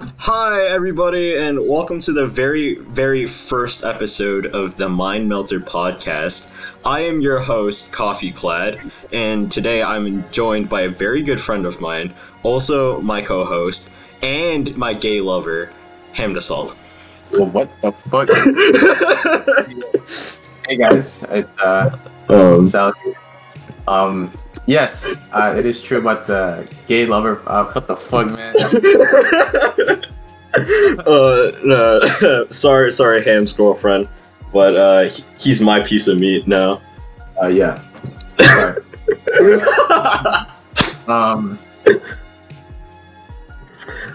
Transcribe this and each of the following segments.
Hi, everybody, and welcome to the very, very first episode of the Mind Melter podcast. I am your host, Coffee Klad, and today I'm joined by a very good friend of mine, also my co host, and my gay lover, Hamdesal. Well, what the fuck? hey guys, it's uh, Um, Sal. Um, yes, uh, it is true about the gay lover. Uh, what the fuck, man? uh, no, sorry, sorry, Ham's girlfriend, but uh, he- he's my piece of meat now. Uh, yeah. Um,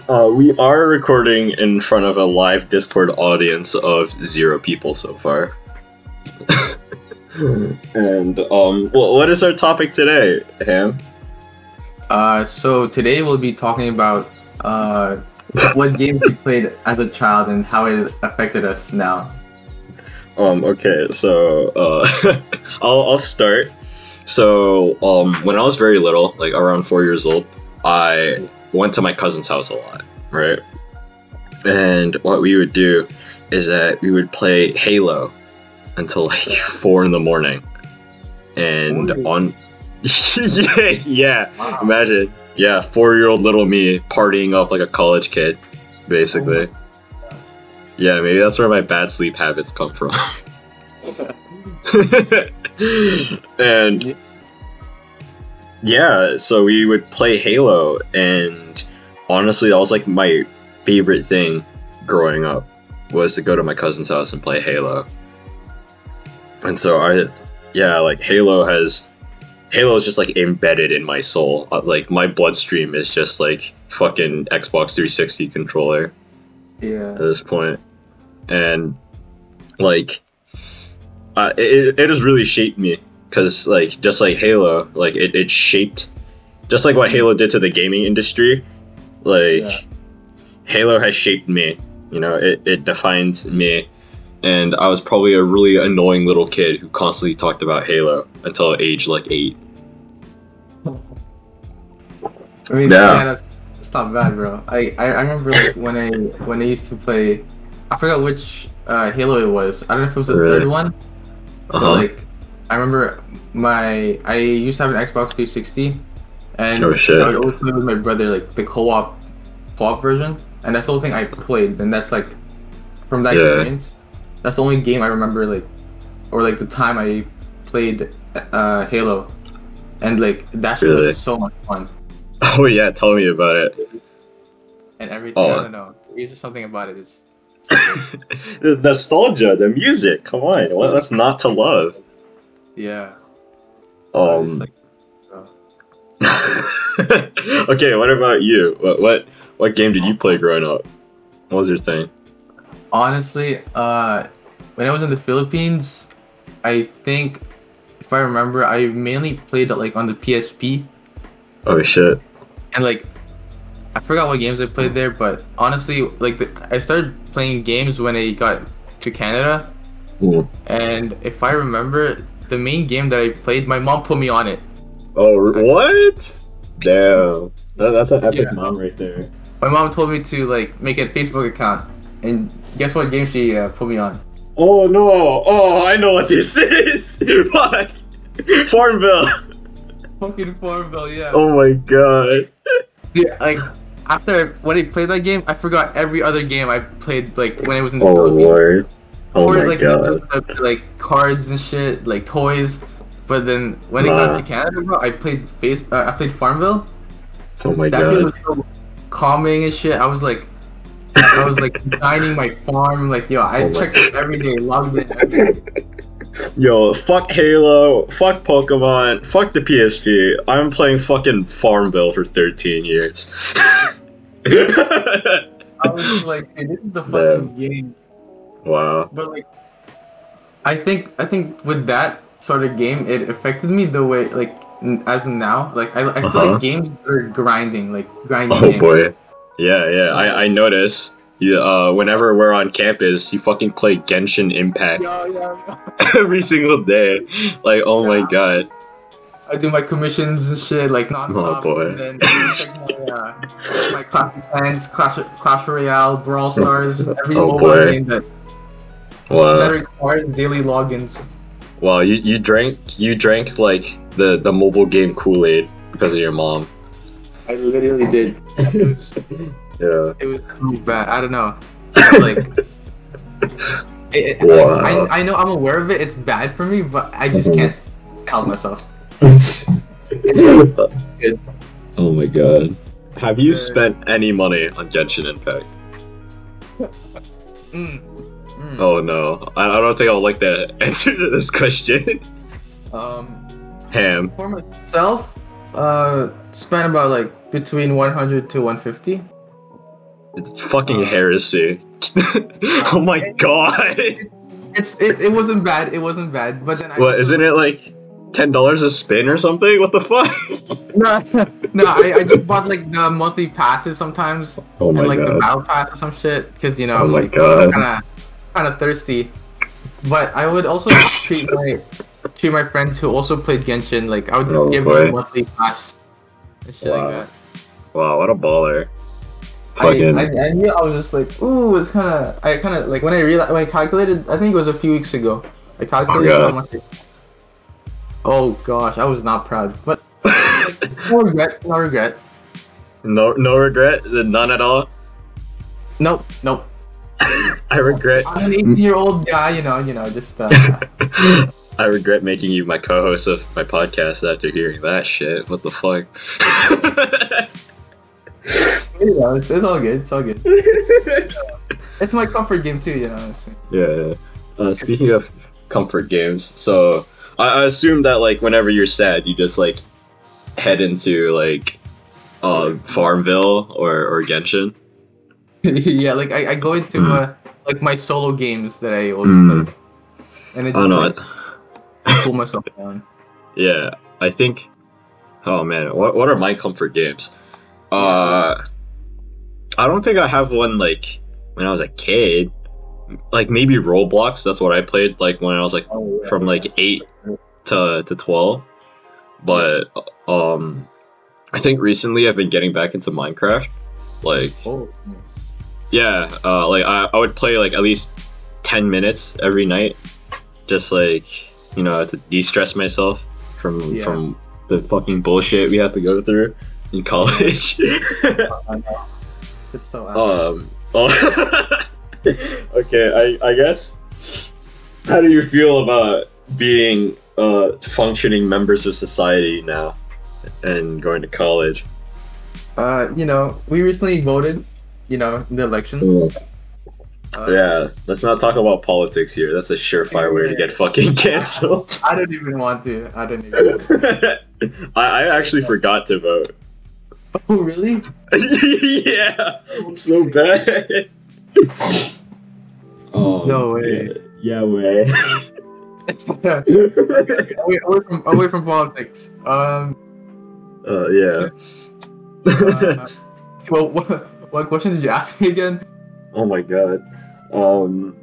Uh, we are recording in front of a live Discord audience of zero people so far. And um, well, what is our topic today, Ham? uh, so today we'll be talking about uh, what games we played as a child and how it affected us now. Um, okay, so uh, I'll I'll start. So um, when I was very little, like around four years old, I went to my cousin's house a lot, right? And what we would do is that we would play Halo until like four in the morning, and Ooh. on yeah yeah Wow. imagine yeah four year old little me partying up like a college kid, basically. Oh yeah, maybe that's where my bad sleep habits come from. and yeah, so we would play Halo, and honestly, that was like my favorite thing growing up was to go to my cousin's house and play Halo. And so I, yeah, like Halo has, Halo is just like embedded in my soul. Uh, Like my bloodstream is just like fucking Xbox 360 controller Yeah. at this point, and like, uh, it it has really shaped me because like just like Halo, like it, it shaped, just like what Halo did to the gaming industry, like Yeah. Halo has shaped me. You know, it it defines me, and I was probably a really annoying little kid who constantly talked about Halo until age like eight. I mean, Yeah. yeah, that's, that's not bad, bro. I, I, I remember like when I when I used to play, I forgot which uh, Halo it was. I don't know if it was the Really? third one, Uh-huh. like I remember my I used to have an Xbox 360, and Oh, shit. I would always play with my brother like the co-op co-op version, and that's the whole thing I played. And that's like from that Yeah. experience, that's the only game I remember like, or like the time I played uh, Halo, and like that shit Really? was so much fun. oh yeah, tell me about it. and everything. Oh. I don't know. It's just something about it. It's, it's so good. the nostalgia, the music. Come on, what, what's not to love? yeah. Um. like, oh. okay, what about you? What what what game did you play growing up? What was your thing? Honestly, uh, when I was in the Philippines, I think if I remember, I mainly played like on the PSP Oh shit! and like I forgot what games I played there, but honestly, like the, I started playing games when I got to Canada, Hmm. and if I remember, the main game that I played, my mom put me on it. Oh what? Damn, that, that's an epic Yeah. mom right there. My mom told me to like make a Facebook account, and guess what game she uh, put me on? Oh no! Oh, I know what this is. Fuck, Farmville. Fucking Farmville, yeah. Oh my god. Yeah, like after when I played that game, I forgot every other game I played like when it was in the Oh Philippines. lord. Oh Or, my like, god. the- the- like cards and shit, like toys. But then when I got to Canada, bro, I played face. Uh, I played Farmville. Oh my That game was so calming and shit. I was like, I was like designing my farm. Like, yo, I Oh checked it every day, logged in. Every day. Yo, fuck Halo, fuck Pokemon, fuck the PSP. I'm playing fucking Farmville for 13 years. I was like, hey, this is the fucking game. wow. But like, I think I think with that sort of game, it affected me the way like as now. Like I, I feel Uh-huh. like games are grinding, like grinding. Oh games. boy. Yeah, yeah, I, I notice. You, uh, whenever we're on campus, you fucking play Genshin Impact Yeah, yeah, every single day. Like, oh my god. I do my commissions and shit like nonstop. Oh, boy. And then check my uh, my Clash of Clans, Clash Clash Royale, Brawl Stars, every Oh, mobile boy. game that, that Wow. requires daily logins. Wow, you, you drank you drank like the, the mobile game Kool-Aid because of your mom. I literally did. It was, Yeah. it was so bad. I don't know. Like, it, it- Wow. I, I know I'm aware of it. It's bad for me, but I just can't help myself. oh my god. Have you Uh, spent any money on Genshin Impact? Mm. Mm. Oh no. I, I don't think I'll like the answer to this question. Um, Ham. for myself, uh, spent about like between 100 to 150. It's fucking heresy. oh my god. It's it, it wasn't bad. It wasn't bad. But then I What, isn't it like ten dollars a spin or something? What the fuck? No, no. I, I just bought like the monthly passes sometimes, Oh and like the battle pass or some shit, because you know Oh I'm like kind of kind of thirsty. But I would also treat my treat my friends who also played Genshin. Like I would Oh, give boy. them a monthly pass and shit Wow. like that. Wow, what a baller. I, Fucking I, I knew I was just like, ooh, it's kind of. I kind of like when I realized when I calculated. I think it was a few weeks ago. I calculated God. how much. It, oh gosh, I was not proud, but no regret, no regret. no no regret, none at all. Nope, nope. I regret I'm an 18 year old guy, you know, you know, just uh, I regret making you my co-host of my podcast after hearing that shit. What the fuck? you know, it's, it's all good, it's all good. It's my comfort game too, you know. It's, yeah. yeah. Uh, speaking of comfort games, so I, I assume that like whenever you're sad, you just like head into like uh, Farmville or or Genshin. yeah, like I, I go into uh, like my solo games that I always Hmm. play, and it I don't know. like, cool myself down. Yeah, I think. Oh man, what what are my comfort games? Uh, I don't think I have one like when I was a kid. Like maybe Roblox. That's what I played like when I was like Oh, yeah, from yeah. like eight to to twelve. But um, I think recently I've been getting back into Minecraft. Like Oh, nice. yeah, uh, like I, I would play like at least ten minutes every night, just like you know to de-stress myself from Yeah. from the fucking bullshit we have to go through in college. It's so. Um. oh- okay, I I guess. How do you feel about being uh functioning members of society now, and going to college? uh, you know, we recently voted, you know, in the election. Uh, Yeah, let's not talk about politics here. That's a surefire way to get fucking canceled. I don't even want to. I don't even. I, I actually forgot to vote. Oh, really? yeah, I'm so bad. Oh, No way. Yeah, way. away, away from away from politics. Um. uh, yeah. Uh, well, what, what question did you ask me again? Oh my god. Um.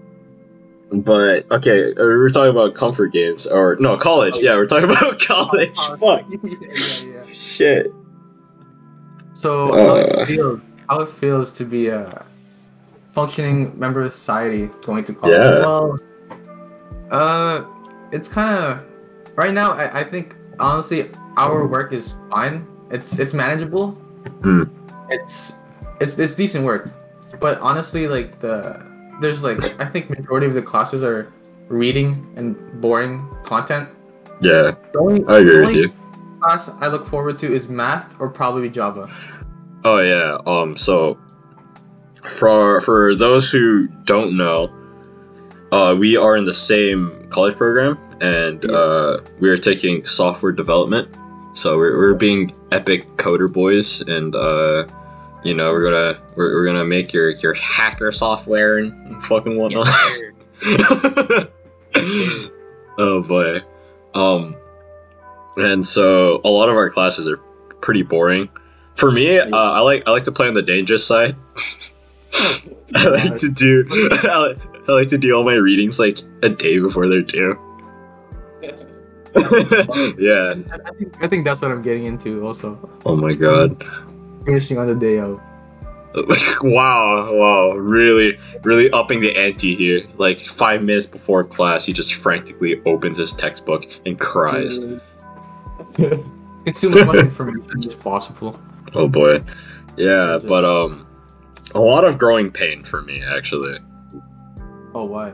But okay, uh, we were talking about comfort games, or no, college. Oh, Yeah, we're talking about college. Fuck. yeah, yeah, yeah. Shit. So how Uh. it feels? How it feels to be a functioning member of society going to college? Yeah. Well, uh, it's kind of right now. I, I think honestly, our work is fine. It's it's manageable. Hmm. It's it's it's decent work, but honestly, like the there's like I think majority of the classes are reading and boring content. Yeah, only, I agree with you. class I look forward to is math or probably Java. Oh yeah. Um. So, for for those who don't know, uh, we are in the same college program, and uh, we are taking software development. So we're, we're being epic coder boys, and uh, you know we're gonna we're, we're gonna make your your hacker software and fucking whatnot. oh boy. Um and so a lot of our classes are pretty boring. For me, uh, I like I like to play on the dangerous side. I like to do I like, I like to do all my readings like a day before they're due. yeah. I I think I think that's what I'm getting into. Also, Oh my god. Finishing on the day of. wow, wow, really, really upping the ante here. Like five minutes before class, he just frantically opens his textbook and cries. Consume as much information as possible. Oh boy, yeah, but um, a lot of growing pain for me actually. Oh, why?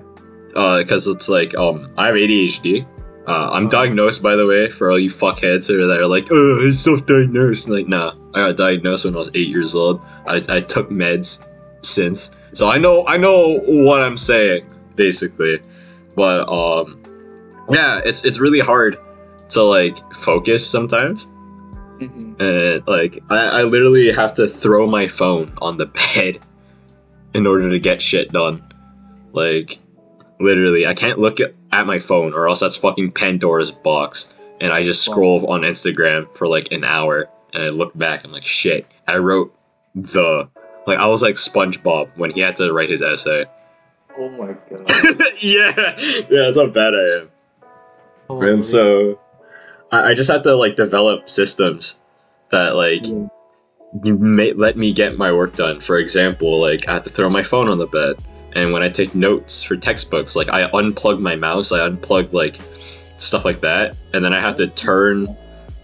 Uh, because it's like um, I have ADHD. Uh, I'm Oh. diagnosed, by the way, for all you fuckheads who are that are like, oh, he's self-diagnosed. Like, nah, I got diagnosed when I was eight years old. I, I took meds since, so I know I know what I'm saying basically. But um, yeah, it's it's really hard to like focus sometimes, Mm-hmm. and like I, I literally have to throw my phone on the bed in order to get shit done. Like literally, I can't look at, at my phone or else that's fucking Pandora's box. And I just scroll on Instagram for like an hour and I look back, I'm like, shit, I wrote the like I was like SpongeBob when he had to write his essay. Oh my god. yeah, yeah, that's how bad I am. Holy- And so I, I just have to like develop systems that like Yeah. you may let me get my work done. For example, like I have to throw my phone on the bed, and when I take notes for textbooks, like I unplug my mouse, I unplug like stuff like that, and then I have to turn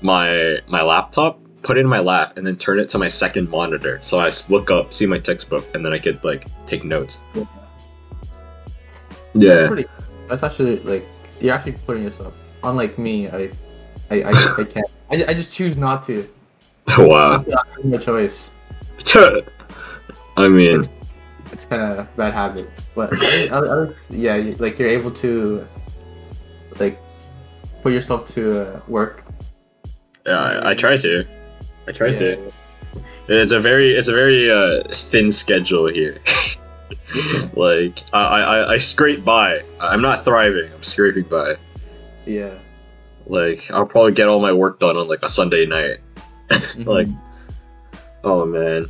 my my laptop, put it in my lap, and then turn it to my second monitor, so I look up, see my textbook, and then I could like take notes. That's Yeah. pretty. That's actually like you're actually putting yourself. Unlike me, I, I, I, I can't. I, I just choose not to. wow. I have no choice. I mean, It's, it's kind of a bad habit, but I, I, I, yeah, like you're able to, like, put yourself to uh, work. yeah, I, I try to. I try Yeah. to. It's a very it's a very uh, thin schedule here. like I, I I scrape by. I'm not thriving. I'm scraping by. Yeah. Like I'll probably get all my work done on like a Sunday night. Mhm. Like, oh man.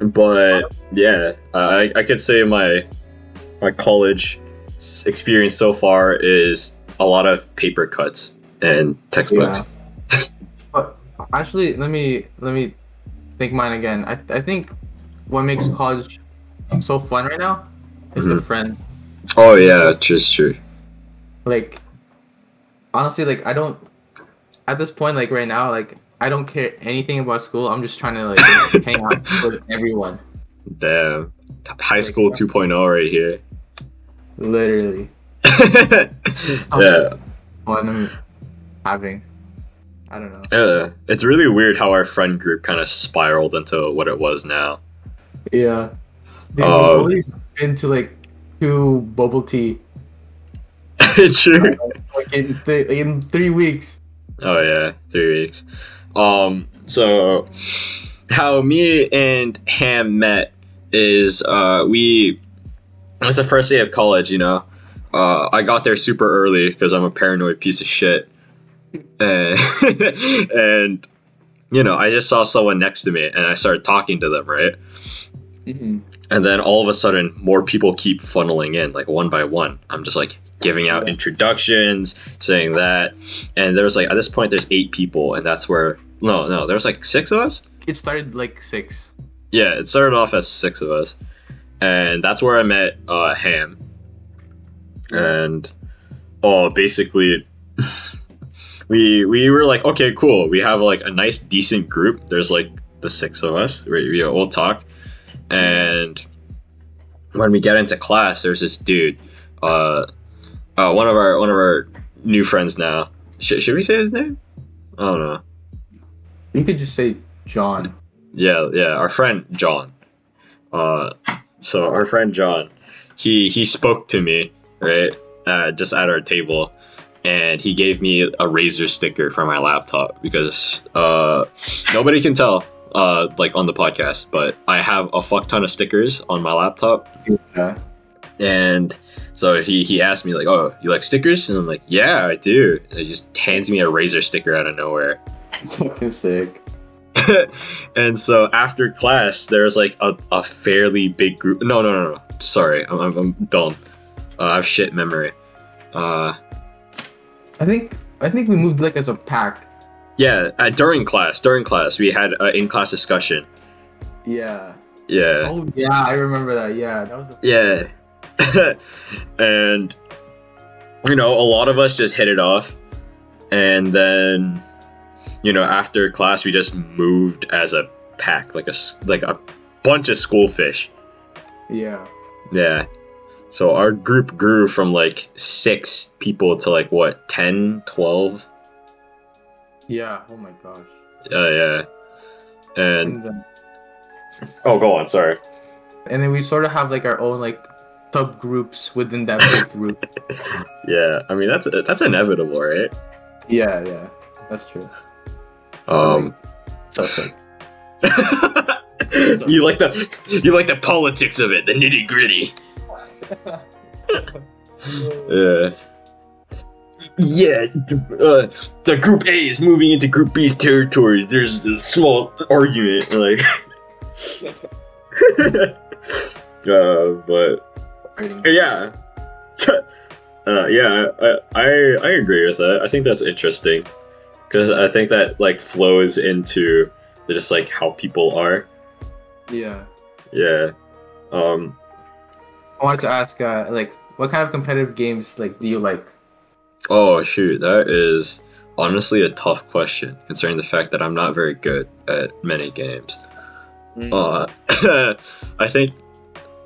But yeah, I I could say my my college experience so far is a lot of paper cuts and textbooks. But actually, let me let me think mine again. I I think what makes college so fun right now is the Mhm. friends. Oh yeah, just true. Like, honestly, like I don't. At this point, like right now, like I don't care anything about school. I'm just trying to like hang out with everyone. Damn. High school 2.0 right here. Literally, yeah. fun I'm having. I don't know. Yeah. It's really weird how our friend group kind of spiraled into what it was now. Yeah. Dude, Uh, we've only been to like two bubble tea True. like in th- in three weeks. Oh yeah, three weeks. Um, so how me and Ham met is uh we it was the first day of college, you know. Uh, I got there super early because I'm a paranoid piece of shit, and and you know I just saw someone next to me and I started talking to them, right? Mm-hmm. And then all of a sudden, more people keep funneling in, like one by one. I'm just like giving out introductions, saying that. And there's like, at this point, there's eight people, and that's where, no, no, there's like six of us? It started like six. Yeah, it started off as six of us. And that's where I met uh, Ham. And, oh, basically, we we were like, okay, cool. We have like a nice, decent group. There's like the six of us. We, we all talk. And when we get into class, there's this dude, uh, uh, one of our one of our new friends now. Should, should we say his name? I don't know. You could just say John. Yeah, yeah, our friend John. Uh, so our friend John, he he spoke to me right, uh, just at our table, and he gave me a Razer sticker for my laptop because uh, nobody can tell uh like on the podcast, but I have a fuck ton of stickers on my laptop, Yeah. and so he he asked me like, oh, you like stickers? And I'm like, yeah, I do. And he just hands me a Razer sticker out of nowhere. It's fucking sick. and so after class, there's like a, a fairly big group. No, no, no, no. Sorry, I'm, I'm, I'm dumb. Uh, I have shit memory. Uh, I think I think we moved like as a pack. Yeah, uh, during class, during class, we had an in-class discussion. Yeah. Yeah, Oh yeah, I remember that. Yeah, that was the yeah, and you know, a lot of us just hit it off, and then you know, after class, we just moved as a pack, like a like a bunch of schoolfish. yeah. Yeah. So our group grew from like six people to like what, 10, 12? Yeah. Oh my gosh. Uh, yeah. And And then, oh, go on. Sorry. and then we sort of have like our own like subgroups within that group. Yeah. I mean, that's that's inevitable, right? yeah, yeah. That's true. Um. So sick. you like the you like the politics of it, the nitty gritty. Yeah. Yeah, uh, the Group A is moving into Group B's territory. There's a small argument, like. uh, but Yeah. uh, yeah, I, I I agree with that. I think that's interesting because I think that like flows into just like how people are. Yeah. Yeah. Um. I wanted to ask, uh, like, what kind of competitive games like do you like? Oh shoot, that is honestly a tough question considering the fact that I'm not very good at many games. Mm. Uh, I think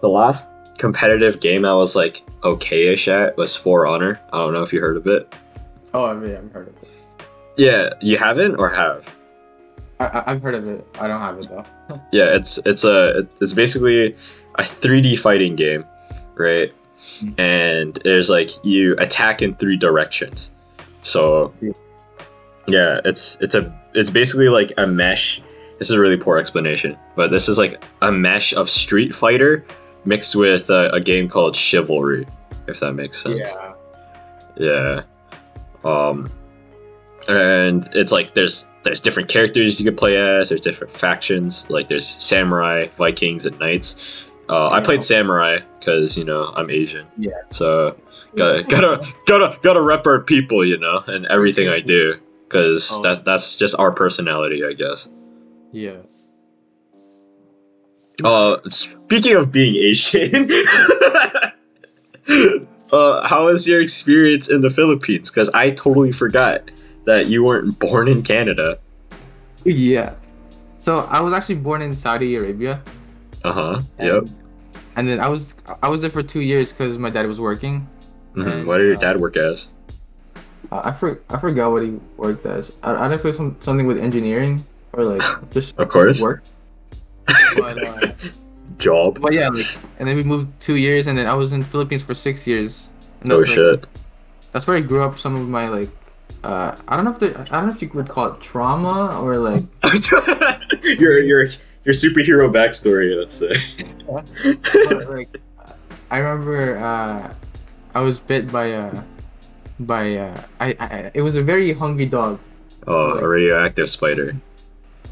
the last competitive game I was like okay-ish at was For Honor. I don't know if you heard of it. Oh, I've, yeah, I've heard of it. Yeah, you haven't or have? I, I- I've heard of it. I don't have it though. Yeah, it's it's a it's basically a 3D fighting game, right? Mm. And there's like you attack in three directions. So Yeah. yeah, it's it's a it's basically like a mesh. This is a really poor explanation, but this is like a mesh of Street Fighter mixed with a, a game called Chivalry, if that makes sense. Yeah. Yeah. Um and it's like there's there's different characters you can play as, there's different factions, like there's samurai, vikings and knights. Uh, I played samurai cuz you know, I'm Asian. Yeah. So gotta gotta gotta gotta rep our people, you know, and everything I do cuz Oh. that that's just our personality, I guess. Yeah. Uh, speaking of being Asian, uh, how was your experience in the Philippines? Because I totally forgot that you weren't born in Canada. Yeah. So I was actually born in Saudi Arabia. Uh huh. Yep. And then I was I was there for two years because my dad was working. hmm and, What did your uh, dad work as? Uh, I for, I forgot what he worked as. I, I don't know if it was some, something with engineering or like just Of course. work. But uh, Job. but yeah, like and then we moved two years, and then I was in Philippines for six years. And Oh like, shit. That's where I grew up. Some of my like, uh, I don't know if the, I don't know if you would call it trauma or like. your your your superhero backstory. Let's say. but, like I remember uh, I was bit by a by uh, I, I it was a very hungry dog, Oh, a radioactive spider.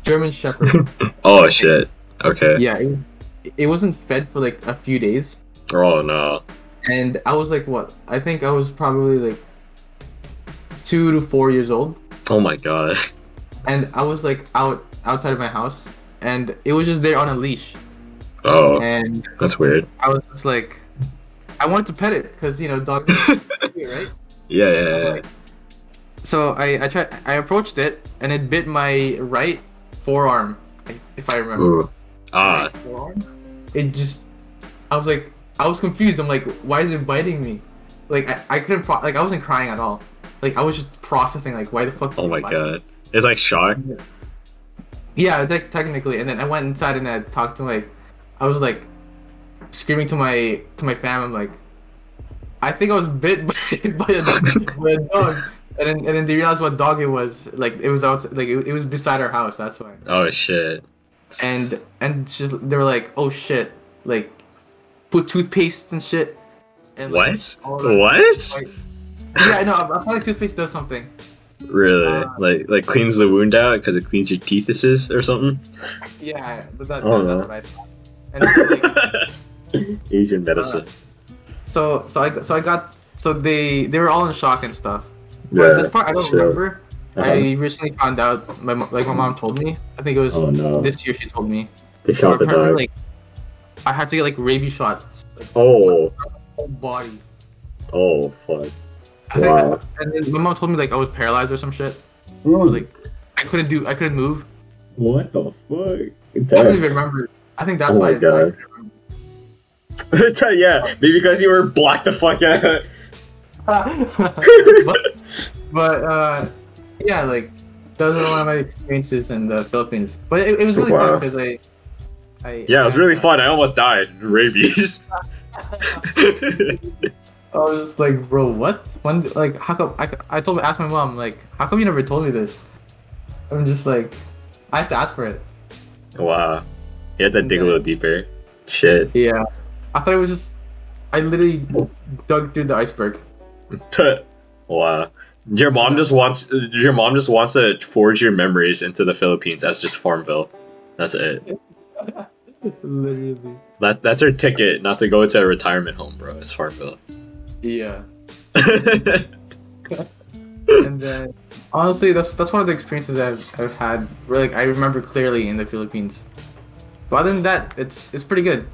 German Shepherd. Oh shit. Okay. yeah, it, it wasn't fed for like a few days, Oh no. and I was like what? I think I was probably like two to four years old, Oh my god. and I was like out outside of my house, and it was just there on a leash, Oh, and that's weird. I was just like, I wanted to pet it because you know dogs, right? Yeah, yeah, yeah. Like- So I I tried I approached it and it bit my right forearm, if I remember. Ooh. Ah, Right forearm. It just I was like I was confused. I'm like, why is it biting me? Like I, I couldn't pro- like I wasn't crying at all. Like I was just processing like why the fuck. oh my bite me? god. It's like shock. Yeah, te- technically. And then I went inside and I talked to like I was like screaming to my to my fam. I'm like, I think I was bit by, by, a, by a dog. And then, and then they realized what dog it was. Like it was out, like it, it was beside our house. That's why. Oh shit. And and just they were like, oh shit, like put toothpaste and shit. And, like, What? What? like- yeah, no, I feel like toothpaste does something. Really? Uh, like like cleans the wound out because it cleans your teethuses or something? Yeah, but that, Oh, that- that's what I thought. And so, like, Asian medicine. so so I so I got so they they were all in shock and stuff, But this part I don't sure. remember. Uh-huh. I recently found out. My like my mom told me. I think it was Oh no. this year. She told me. They shot the dog. like I had to get like rabies shots. Like, Oh. whole body. Oh fuck. I think, Wow. and then my mom told me like I was paralyzed or some shit. Or, like I couldn't do. I couldn't move. What the fuck? I don't even remember. I think that's Oh why. my God. yeah, maybe because you were black the fuck out. but, but uh, yeah, like those are one of my experiences in the Philippines. But it, it was really Wow. fun because I, I. Yeah, it was really uh, fun. I almost died. Rabies. I was just like, bro, what? When, like, how come? I, I told, asked my mom, like, how come you never told me this? I'm just like, I have to ask for it. wow. You had to dig a little deeper. Shit. Yeah, I thought it was just, I literally dug through the iceberg. wow. Your mom just wants your mom just wants to forge your memories into the Philippines as just Farmville. That's it. literally. That that's her ticket, not to go to a retirement home, bro. It's Farmville. Yeah. and then honestly that's that's one of the experiences I've, I've had where like I remember clearly in the Philippines. But other than that, it's it's pretty good.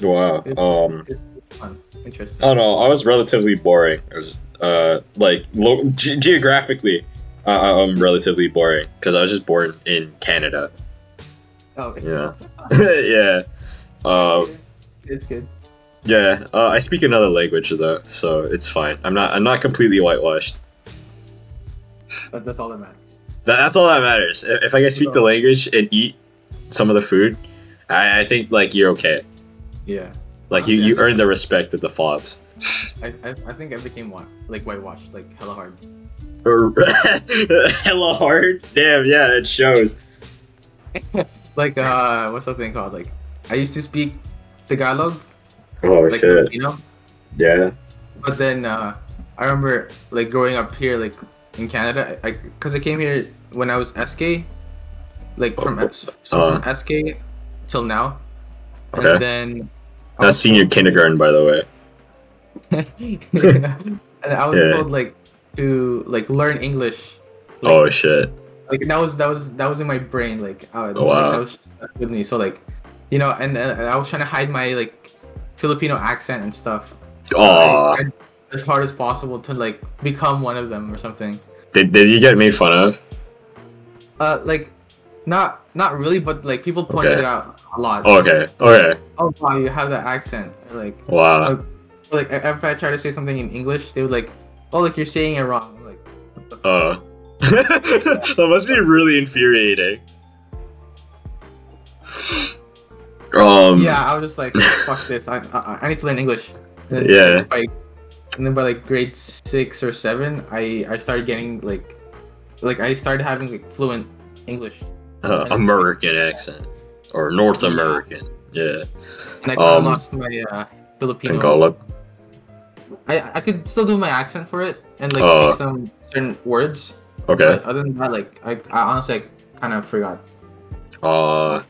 wow. Um. It's fun, interesting. I don't know. I was relatively boring. I was uh like lo- ge- geographically, uh, I'm relatively boring because I was just born in Canada. Oh, okay. Yeah. yeah. Uh, it's good. Yeah. Uh, I speak another language though, so it's fine. I'm not. I'm not completely whitewashed. That, that's all that matters. That, that's all that matters. If, if I can speak the language and eat some of the food, I, I think like you're okay. Yeah. Like you, you earn the respect of the fobs. I, I, I think I became white, like whitewashed, like hella hard. Hella hard. Damn. Yeah, it shows. Like uh, what's that thing called? Like I used to speak Tagalog, Oh like shit. know, Yeah. but then uh, I remember like growing up here, like in Canada, I because I came here when I was SK, like from S- so from SK till now, Okay. and then I That's senior told- kindergarten, by the way. and I was Yeah. told like to like learn English. Like, Oh shit. like that was that was that was in my brain like, uh, Oh, like, wow. that was with me so like you know and uh, i was trying to hide my like filipino accent and stuff So I Aw. as hard as possible to like become one of them or something Did, did you get made fun of? uh like not not really but like people pointed Okay. it out a lot Oh, okay. Okay. oh wow you have that accent like Wow. uh, like if i try to say something in english they would like oh like you're saying it wrong I'm like what the f- Uh. that must be really infuriating. Um. yeah i was just like fuck this I, I i need to learn english and Yeah. like, by, and then by like grade six or seven i i started getting like like i started having like fluent english uh, American accent or North American. Yeah. and i Um, lost my uh filipino Tagalog. I, I could still do my accent for it and like Uh, some certain words Okay. but other than that like i, I honestly kind of forgot Uh.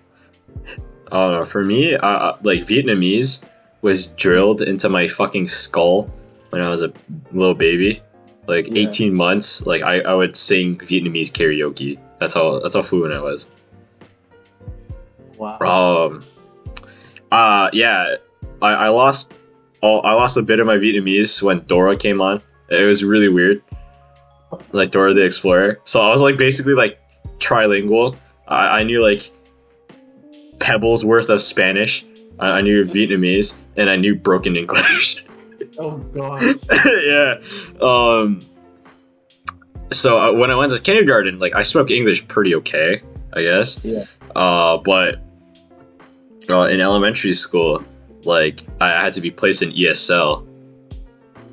I don't know. For me, uh, like Vietnamese was drilled into my fucking skull when I was a little baby. Like Yeah. 18 months, like I, I would sing Vietnamese karaoke. That's how that's how fluent I was. wow Um, uh, yeah, I, I lost, oh, I lost a bit of my Vietnamese when Dora came on. It was really weird, like Dora the Explorer. So I was like basically like trilingual. I, I knew like pebbles worth of Spanish. I, I knew Vietnamese and I knew broken English. oh god. yeah. Um. So uh, when I went to kindergarten, like I spoke English pretty okay, I guess. Yeah. Uh, but uh, in elementary school, like I had to be placed in ESL.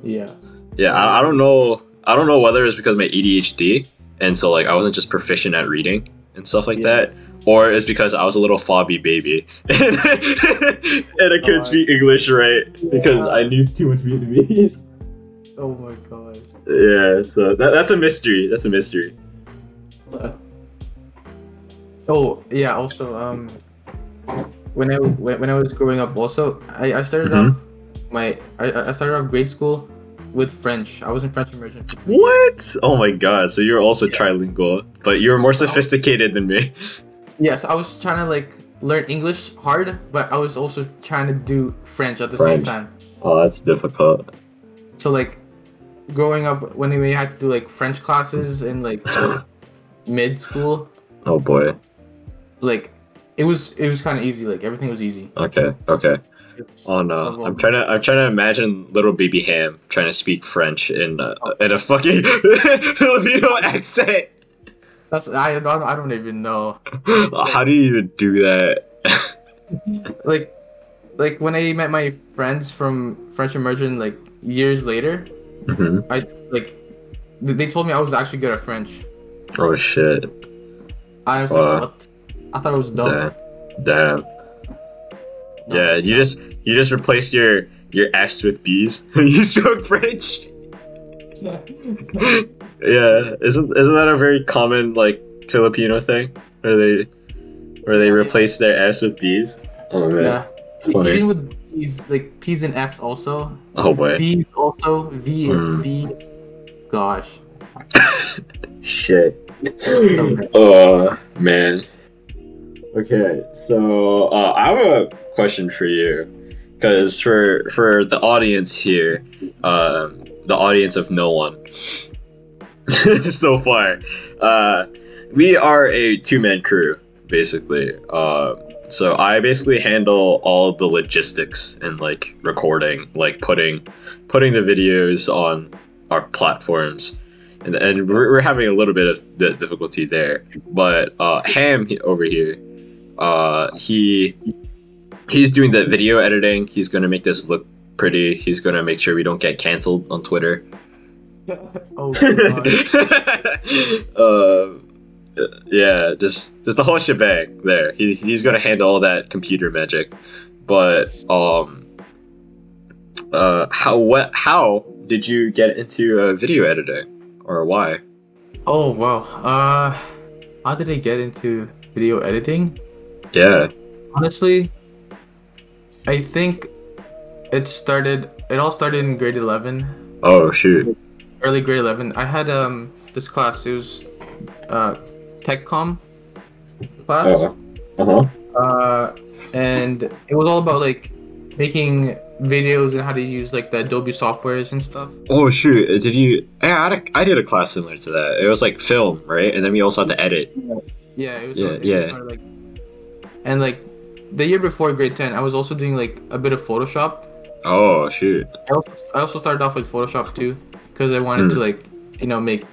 yeah Yeah, I, I don't know. I don't know whether it's because of my ADHD, and so like I wasn't just proficient at reading and stuff like Yeah. that, or it's because I was a little fobby baby and, I couldn't Oh, speak English right because yeah. I knew too much Vietnamese. oh my god. Yeah, so that, that's a mystery. That's a mystery. Uh, oh yeah. Also, um, when I when, when I was growing up, also I, I started Mhm. off my I, I started off grade school with French. I was in French immersion. for two years. What? Oh my god! So you're also Yeah. trilingual, but you're more sophisticated than me. Yes, I was trying to like learn English hard, but I was also trying to do French at the same time. Oh, that's difficult. So like, growing up when we had to do like French classes in like mid school, Oh boy. like it was it was kind of easy. Like everything was easy. Okay. Okay. It's- Oh uh, no! I'm trying to I'm trying to imagine little baby Ham trying to speak French in a, in a fucking Filipino accent. That's I don't I don't even know. How do you even do that? Like, like when I met my friends from French immersion like years later, hmm I like they told me I was actually good at French. Oh shit! I was Wow. like, what? I thought it was dumb. Damn. Damn. No, Yeah, you not. just you just replaced your your F's with B's. you spoke French. Yeah, isn't isn't that a very common like Filipino thing where they where they replace their F's with B's? Oh man, yeah. funny. Even with P's, like P's and F's also. Oh boy, V's also. V Mm. V. Gosh. shit. oh man. Okay, so uh, I have a question for you, because for for the audience here, um, the audience of no one, so far, uh, we are a two man crew basically. Uh, so I basically handle all the logistics and like recording, like putting putting the videos on our platforms. And, and we're, we're having a little bit of the difficulty there, but uh, Ham over here, uh, he he's doing the video editing. He's gonna make this look pretty. He's gonna make sure we don't get canceled on Twitter. oh god. um, yeah, just just the whole shebang there. He, he's gonna handle all that computer magic, but um, uh, how what how did you get into uh, video editing, or why? Oh wow. Uh, how did I get into video editing? Yeah. Honestly, I think it started. It all started in grade eleven. Oh shoot. Early grade eleven. I had um this class. It was uh tech com class. Uh huh. Uh, and it was all about like making videos and how to use like the Adobe softwares and stuff. Oh shoot! Did you? Yeah, I, had a, I did a class similar to that. It was like film, right? And then we also had to edit. Yeah, it was. Yeah, sort of- it was yeah. sort of like, and like the year before grade ten, I was also doing like a bit of Photoshop. Oh shoot! I also, I also started off with Photoshop too, because I wanted Hmm. to like you know make.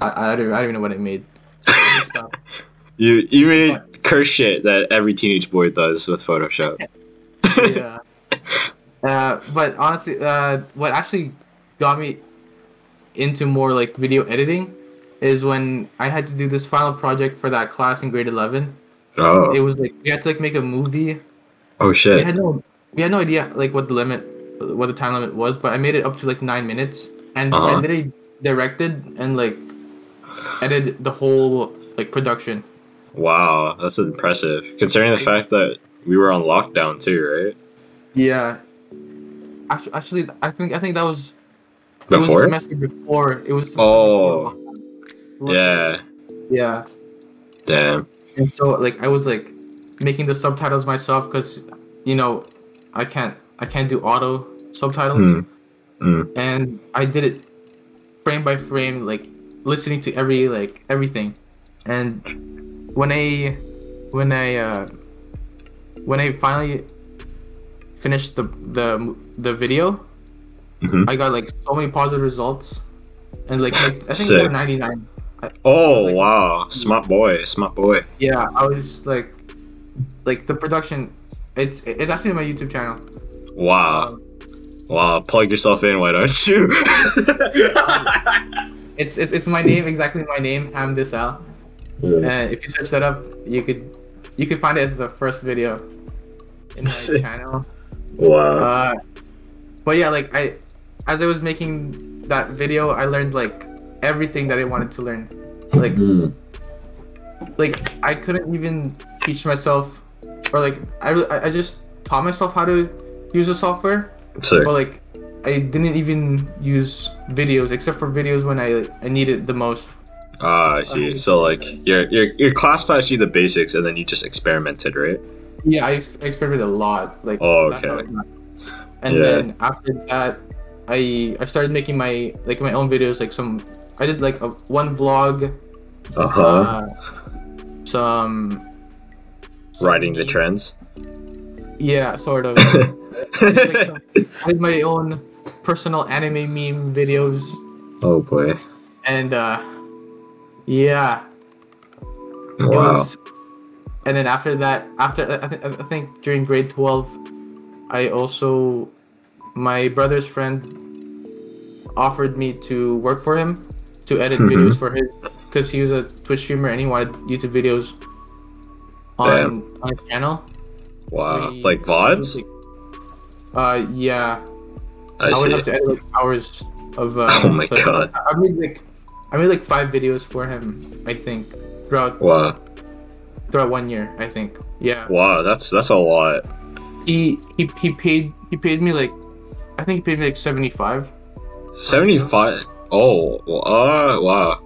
I, I don't I don't even know what I made. You you made curse shit that every teenage boy does with Photoshop. yeah. Uh, but honestly, uh, what actually got me into more like video editing is when I had to do this final project for that class in grade eleven. Oh. It was like we had to like make a movie. Oh We shit. had no we had no idea like what the limit, what the time limit was, but I made it up to like nine minutes, and Uh-huh. I literally directed and like edited the whole like production. Wow, that's impressive. Considering the fact that we were on lockdown too, right? Yeah. Actually, actually, I think I think that was it was the Before? semester before. It was. semester Oh. before. Yeah. Yeah. Damn. And so like I was like making the subtitles myself because you know I can't I can't do auto subtitles Hmm. Hmm. and I did it frame by frame like listening to every like everything and when I when I uh when I finally finished the the the video Mhm. I got like so many positive results and like, like I think Sick. over 99 Oh Like- wow, smart boy, smart boy. Yeah, I was like, like the production. It's it's actually my YouTube channel. Wow, Um, wow. Plug yourself in, why don't you? it's, it's it's my name exactly my name Hamdesal. And if you search that up, you could you could find it as the first video in my channel. wow. Uh, but yeah, like I, as I was making that video, I learned like everything that I wanted to learn. Like Hmm. like I couldn't even teach myself, or like I I just taught myself how to use the software. Sick. But like I didn't even use videos except for videos when I I need it the most. Ah, I see. So like your your your class taught you the basics, and then you just experimented, right? Yeah, I, ex- I experimented a lot. Like Oh, okay. And Yeah. then after that, I I started making my like my own videos. Like some, I did like a one vlog, Uh huh. uh, some, some Riding the trends. Yeah, sort of. I did, like, some, I did my own personal anime meme videos, oh boy. and uh, yeah, Wow. was. And then after that, after I, th- I think during grade twelve, I also, my brother's friend, offered me to work for him, to edit Mhm. videos for his, because he was a Twitch streamer and he wanted YouTube videos on on his channel. Wow. Like vods? Uh, yeah. I I, would have to edit like hours of. Uh, Oh my but God. I made like, I made like five videos for him. I think throughout Wow. throughout one year. I think. Yeah. Wow. That's that's a lot. He he he paid he paid me like, I think he paid me like seventy five. Seventy five. Oh. Uh. Wow.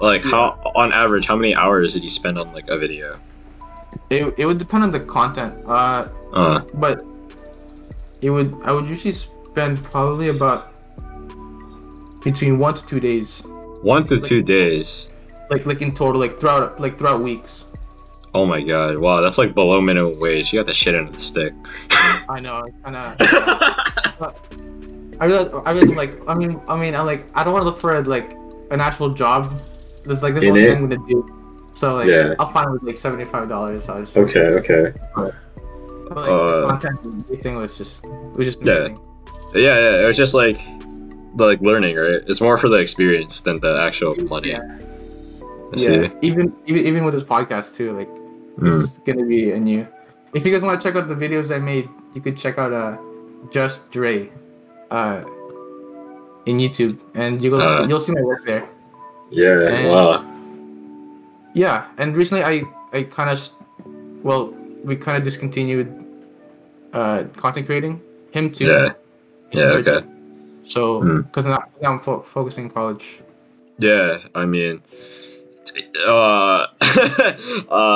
Like how on average, how many hours did you spend on like a video? It it would depend on the content. Uh, Uh. but it would I would usually spend probably about between one to two days. One to two days. Like like in total, like throughout like throughout weeks. Oh my god. Wow. That's like below minimum wage. You got the shit under the stick. I know, kind of. I realize, I realize, I'm like, I mean, I mean, I'm like, I don't want to look for a, like an actual job. This like this is In what it? I'm gonna do. So like, Yeah. I'll find with like seventy five dollars. So I okay. Okay. But, like, Uh, content everything was just, it was just Yeah. Yeah. Yeah. It was just like, like learning, right? It's more for the experience than the actual money. Yeah. Yeah. Even, even even with this podcast too, like this Mm. is gonna be a new. If you guys want to check out the videos I made, you could check out uh, just Dre, uh, in YouTube, and you will Uh. you'll see my work there. Yeah. And- Wow. Yeah, and recently I I kind of, well, we kind of discontinued uh content creating. Him too. Yeah. Yeah, okay. So, Hmm. because now, now I'm fo- focusing college. Yeah, I mean, uh, uh,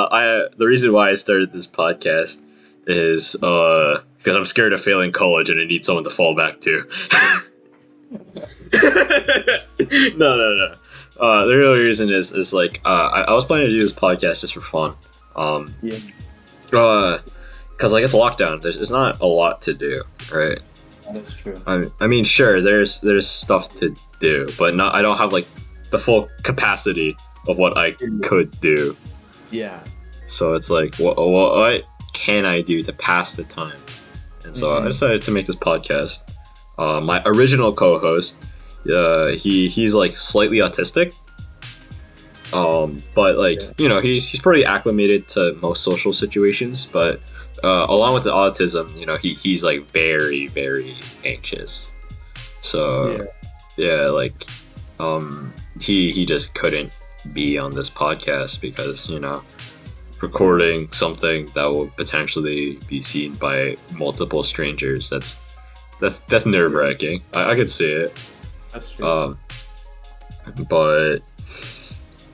I the reason why I started this podcast is uh because I'm scared of failing college and I need someone to fall back to. no, no, no. Uh, the real reason is is like uh, I, I was planning to do this podcast just for fun. Um, Yeah. uh, because like it's lockdown. There's it's not a lot to do, right? That's true. I, I mean, sure, there's there's stuff to do, but not. I don't have like the full capacity of what I could do. Yeah. So it's like, what what, what can I do to pass the time? And so I Mhm. decided to make this podcast. Uh, my original co-host, uh, he he's like slightly autistic. Um, but like Yeah. you know, he's he's pretty acclimated to most social situations. But uh, along with the autism, you know, he he's like very very anxious. So yeah. yeah, like um he he just couldn't be on this podcast because, you know, recording something that will potentially be seen by multiple strangers, that's that's that's nerve wracking. I, I could see it. That's true. Um but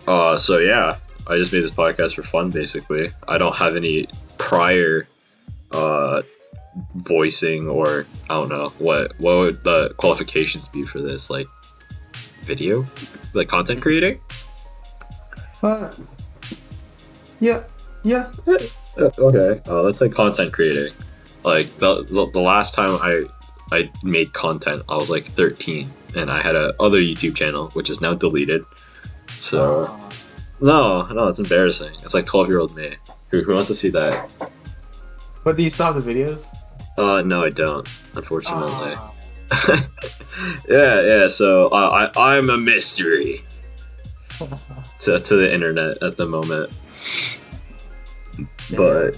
uh so yeah, I just made this podcast for fun basically. I don't have any prior uh voicing or I don't know what what would the qualifications be for this like video like content creating Uh, yeah. Yeah. Okay uh, let's say content creating like the, the the last time I I made content I was like 13 and I had a other YouTube channel which is now deleted. So Uh, no no it's embarrassing. It's like 12 year old me. Who, who wants to see that? But do you still have the videos? uh no I don't unfortunately. Ah. yeah yeah so uh, I I'm a mystery to, to the internet at the moment. But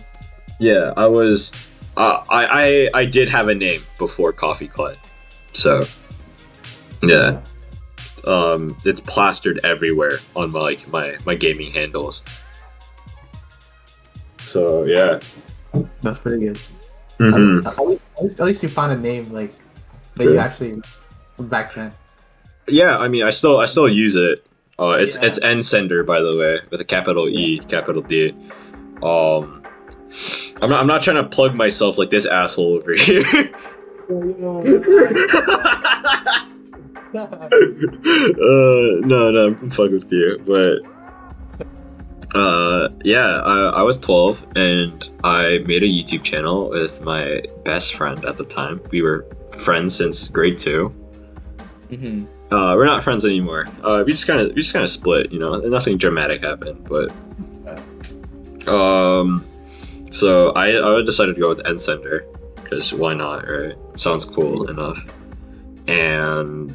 yeah i was uh, I, I i did have a name before Coffee Klad so yeah um it's plastered everywhere on my like my my gaming handles so yeah That's pretty good. Mhm. At, least, at least- at least you found a name like But you actually back then. Yeah, I mean, I still I still use it. Uh, it's Yeah. it's Nsender by the way, with a capital E, capital D. Um, I'm not I'm not trying to plug myself like this asshole over here. uh, no, no, I'm fucking with you, but uh, yeah, I, I was 12 and I made a YouTube channel with my best friend at the time. We were friends since grade two. hmm Uh, we're not friends anymore. Uh, we just kind of we just kind of split. You know, nothing dramatic happened, but um, so I I decided to go with Ensender because why not, right? Sounds cool enough. And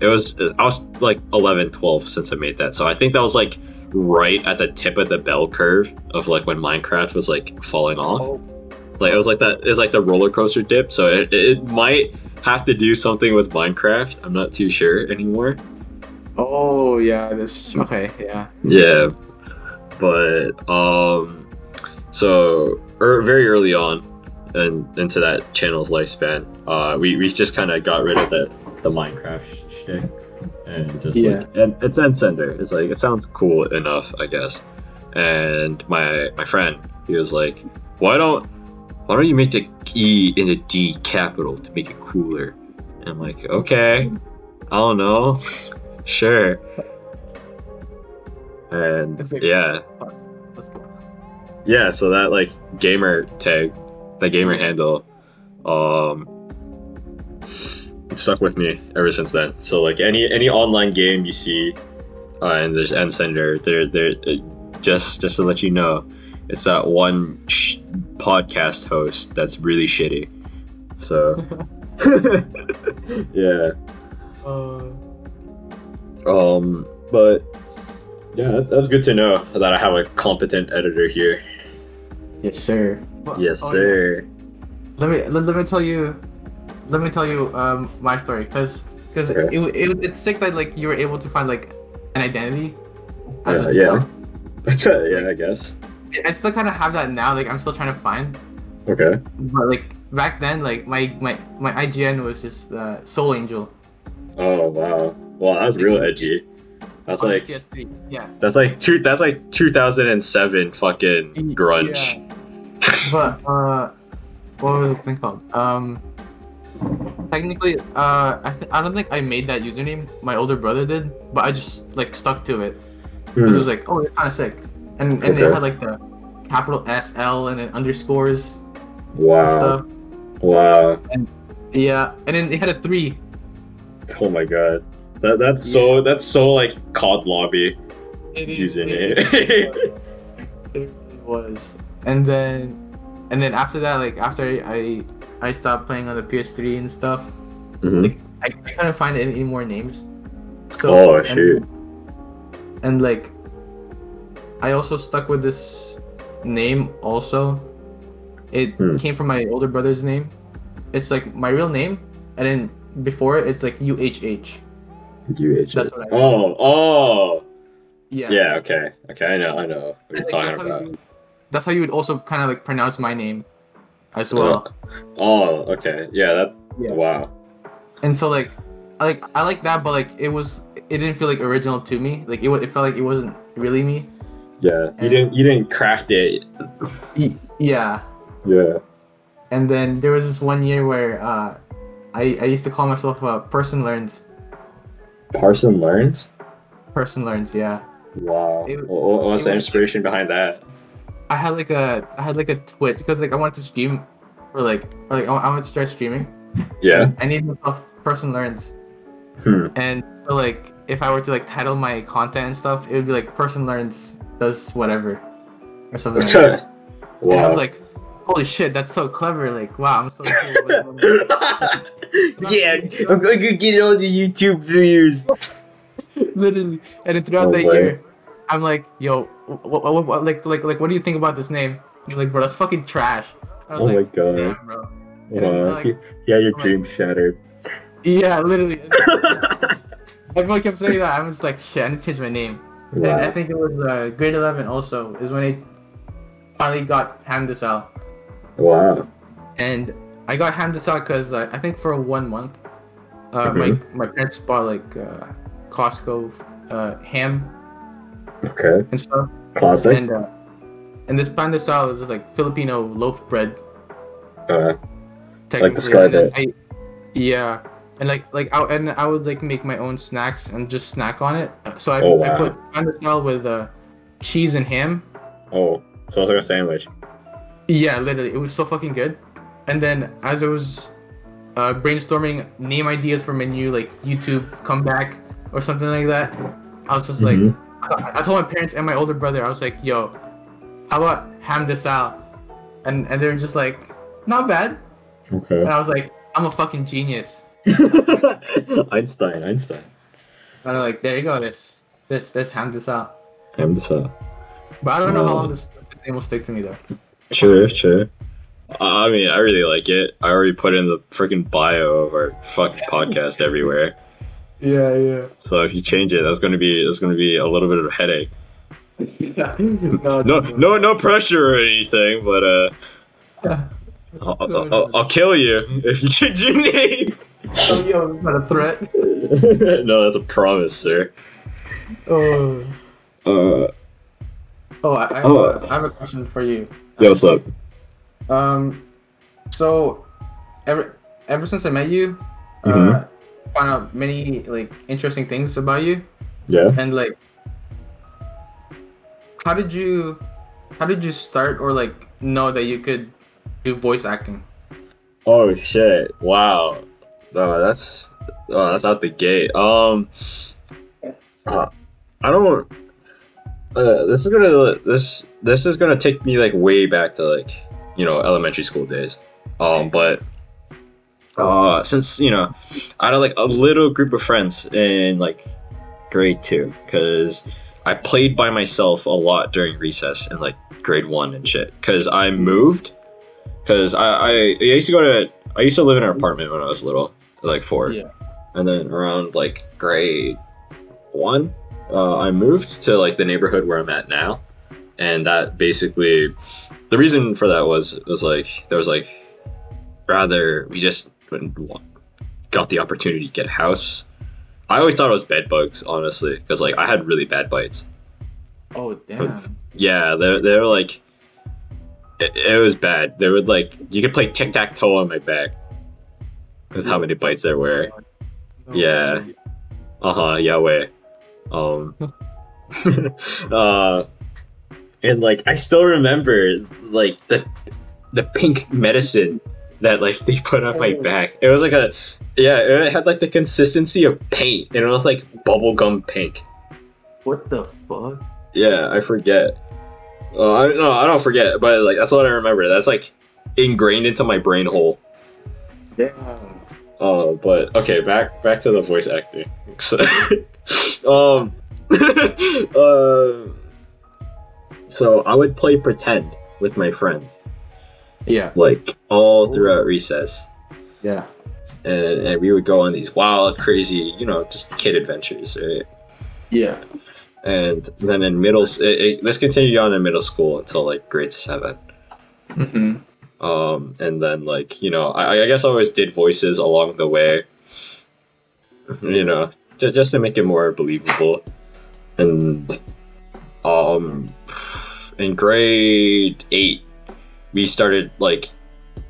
it was I was like 11, 12 since I made that, so I think that was like right at the tip of the bell curve of like when Minecraft was like falling off. Oh, Like it was like that. It was like the roller coaster dip. So it, it might have to do something with Minecraft. I'm not too sure anymore. oh yeah, this okay, yeah. Yeah, but um, so er, very early on, and into that channel's lifespan, uh, we, we just kind of got rid of the the Minecraft shtick and just Yeah. like and it's Ensender. It's like it sounds cool enough, I guess. And my my friend, he was like, why don't why don't you make the E in the D capital to make it cooler? And I'm like, okay, I don't know, sure. And yeah, yeah. So that like gamer tag, that gamer handle, um, stuck with me ever since then. So like any any online game you see, uh, and there's End Sender, there there, just just to let you know, it's that one sh- podcast host that's really shitty. So yeah. Uh, Um, but yeah, that's, that's good to know that I have a competent editor here. yes, sir. Yes, oh, yeah. sir. Let me let, let me tell you, let me tell you um my story, cause cause Okay. it, it, it's sick that like you were able to find like an identity. Yeah, a yeah. That's a, yeah, I guess. I still kind of have that now. Like I'm still trying to find, Okay. but like back then, like my my my IGN was just uh, Soul Angel. Oh wow. Well, that's real edgy. That's on like PS3. Yeah, that's like two. That's like 2007 fucking grunge. But uh, what was the thing called? Um, technically, uh, I, th- I don't think I made that username. My older brother did, but I just like stuck to it. Because it was like, oh, it's kind of sick, and and Okay. it had like the capital S L and then underscores and Wow. stuff. Wow. Yeah, and then it had a three. Oh my god. That that's so that's so like COD lobby It username. It really was. And then, and then after that, like after I I stopped playing on the PS3 and stuff, Mhm. like I, I couldn't find any more names. So Oh, and- shoot. And, like, I also stuck with this name. Also, it Hmm. came from my older brother's name. It's like my real name, and then before it's like UHH. UH. That's what I- Oh, oh. Yeah. Yeah. Okay. Okay. I know. I know what you're like, talking about. you- that's how you would also kind of like pronounce my name, as well. Oh. Okay. Yeah. That. Yeah. Wow. and so like I like I like that, but like it was it didn't feel like original to me. Like it it felt like it wasn't really me. Yeah. You didn't. You didn't craft it. Yeah. Yeah. And then there was this one year where uh, I I used to call myself uh, person learns. Person learns. Person learns. Yeah. Wow. It- What, was the inspiration behind that? I had like a I had like a Twitch because like I wanted to stream, or like or like I, wanted to start streaming. Yeah. I needed a person learns. Hmm. And so like if I were to like title my content and stuff, it would be like person learns does whatever, or something like that. And I was like, holy shit, that's so clever. Like, wow, I'm so cool. yeah, I'm gonna get all the YouTube views. Literally. And then throughout No that year, I'm like, yo, what, what, what, like, like, like, what do you think about this name? You're like, bro, that's fucking trash. I was Oh my god. yeah, bro. Wow. like- yeah, your I'm like- shattered. Yeah, literally. Everyone kept saying that. I was like, shit, I need to change my name. And I think it was uh, grade 11 also, is when it finally got Hamdesal. Wow. And I got Hamdesal because uh, I think for one month, uh, my my parents bought like uh, Costco uh, ham Okay. and stuff, Classic. and uh, and this pandesal is like Filipino loaf bread. Uh, technically, describe then I, yeah, and like like I and I would like make my own snacks and just snack on it. So I, Oh, I wow. put pandesal with uh, cheese and ham. oh, so it's like a sandwich. Yeah, literally, it was so fucking good. And then as I was uh, brainstorming name ideas for my new like YouTube comeback or something like that, I was just Mhm. like, I, told my parents and my older brother, I was like, yo, how about Hamdesal? And and they're just like, not bad. Okay. And I was like, I'm a fucking genius. Einstein, Einstein. And I'm like, there you go, this this this Hamdesal. I'm just uh, But I don't know how long this, this name will stick to me though. sure, sure. I mean, I really like it. I already put in the freaking bio of our fucking podcast everywhere. Yeah, yeah. So if you change it, that's gonna be that's gonna be a little bit of a headache. yeah. No, No, no, no pressure or anything, but uh, I'll, I'll, I'll, I'll kill you if you change your name. Oh, yo, not a threat. no, that's a promise, sir. Oh. Uh, Oh, I, I, have Oh. a, I have a question for you. yeah, what's up? Um, so ever ever since I met you, uh, Found out many like interesting things about you, Yeah. and like, how did you, how did you start or like know that you could do voice acting? Oh shit! Wow. Oh, that's oh, that's out the gate. Um, uh, I don't. Uh, this is gonna this this is gonna take me like way back to like you know elementary school days. Um, but uh, since you know I had like a little group of friends in like grade two, because I played by myself a lot during recess in like grade one and shit. Because I moved because I, I I used to go to I used to live in an apartment when I was little, like four, Yeah. and then around like grade one, uh, I moved to like the neighborhood where I'm at now, and that basically the reason for that was was like there was like rather we just got the opportunity to get a house. I always thought it was bed bugs, honestly, because like I had really bad bites. Oh damn. Yeah, they're they're like it, it was bad. They would like you could play tic tac toe on my back with how many bites there were. No Yeah. Uh huh. Yahweh. Um. uh, and like I still remember like the the pink medicine that like they put on my Oh. back. It was like a yeah. It had like the consistency of paint, and it was like bubblegum pink. What the fuck? Yeah, I forget. Uh, I no, I don't forget, but like that's what I remember. That's like ingrained into my brain hole. Damn. Uh, but okay, back back to the voice acting. um, uh, so I would play pretend with my friends, Yeah. like all throughout recess, Yeah. and, and we would go on these wild, crazy, you know, just kid adventures, right? Yeah. And then in middle, it, it, this continued on in middle school until like grade seven. Mm-hmm. um and then like you know i, I guess i always did voices along the way you know ju- just to make it more believable and um in grade eight we started like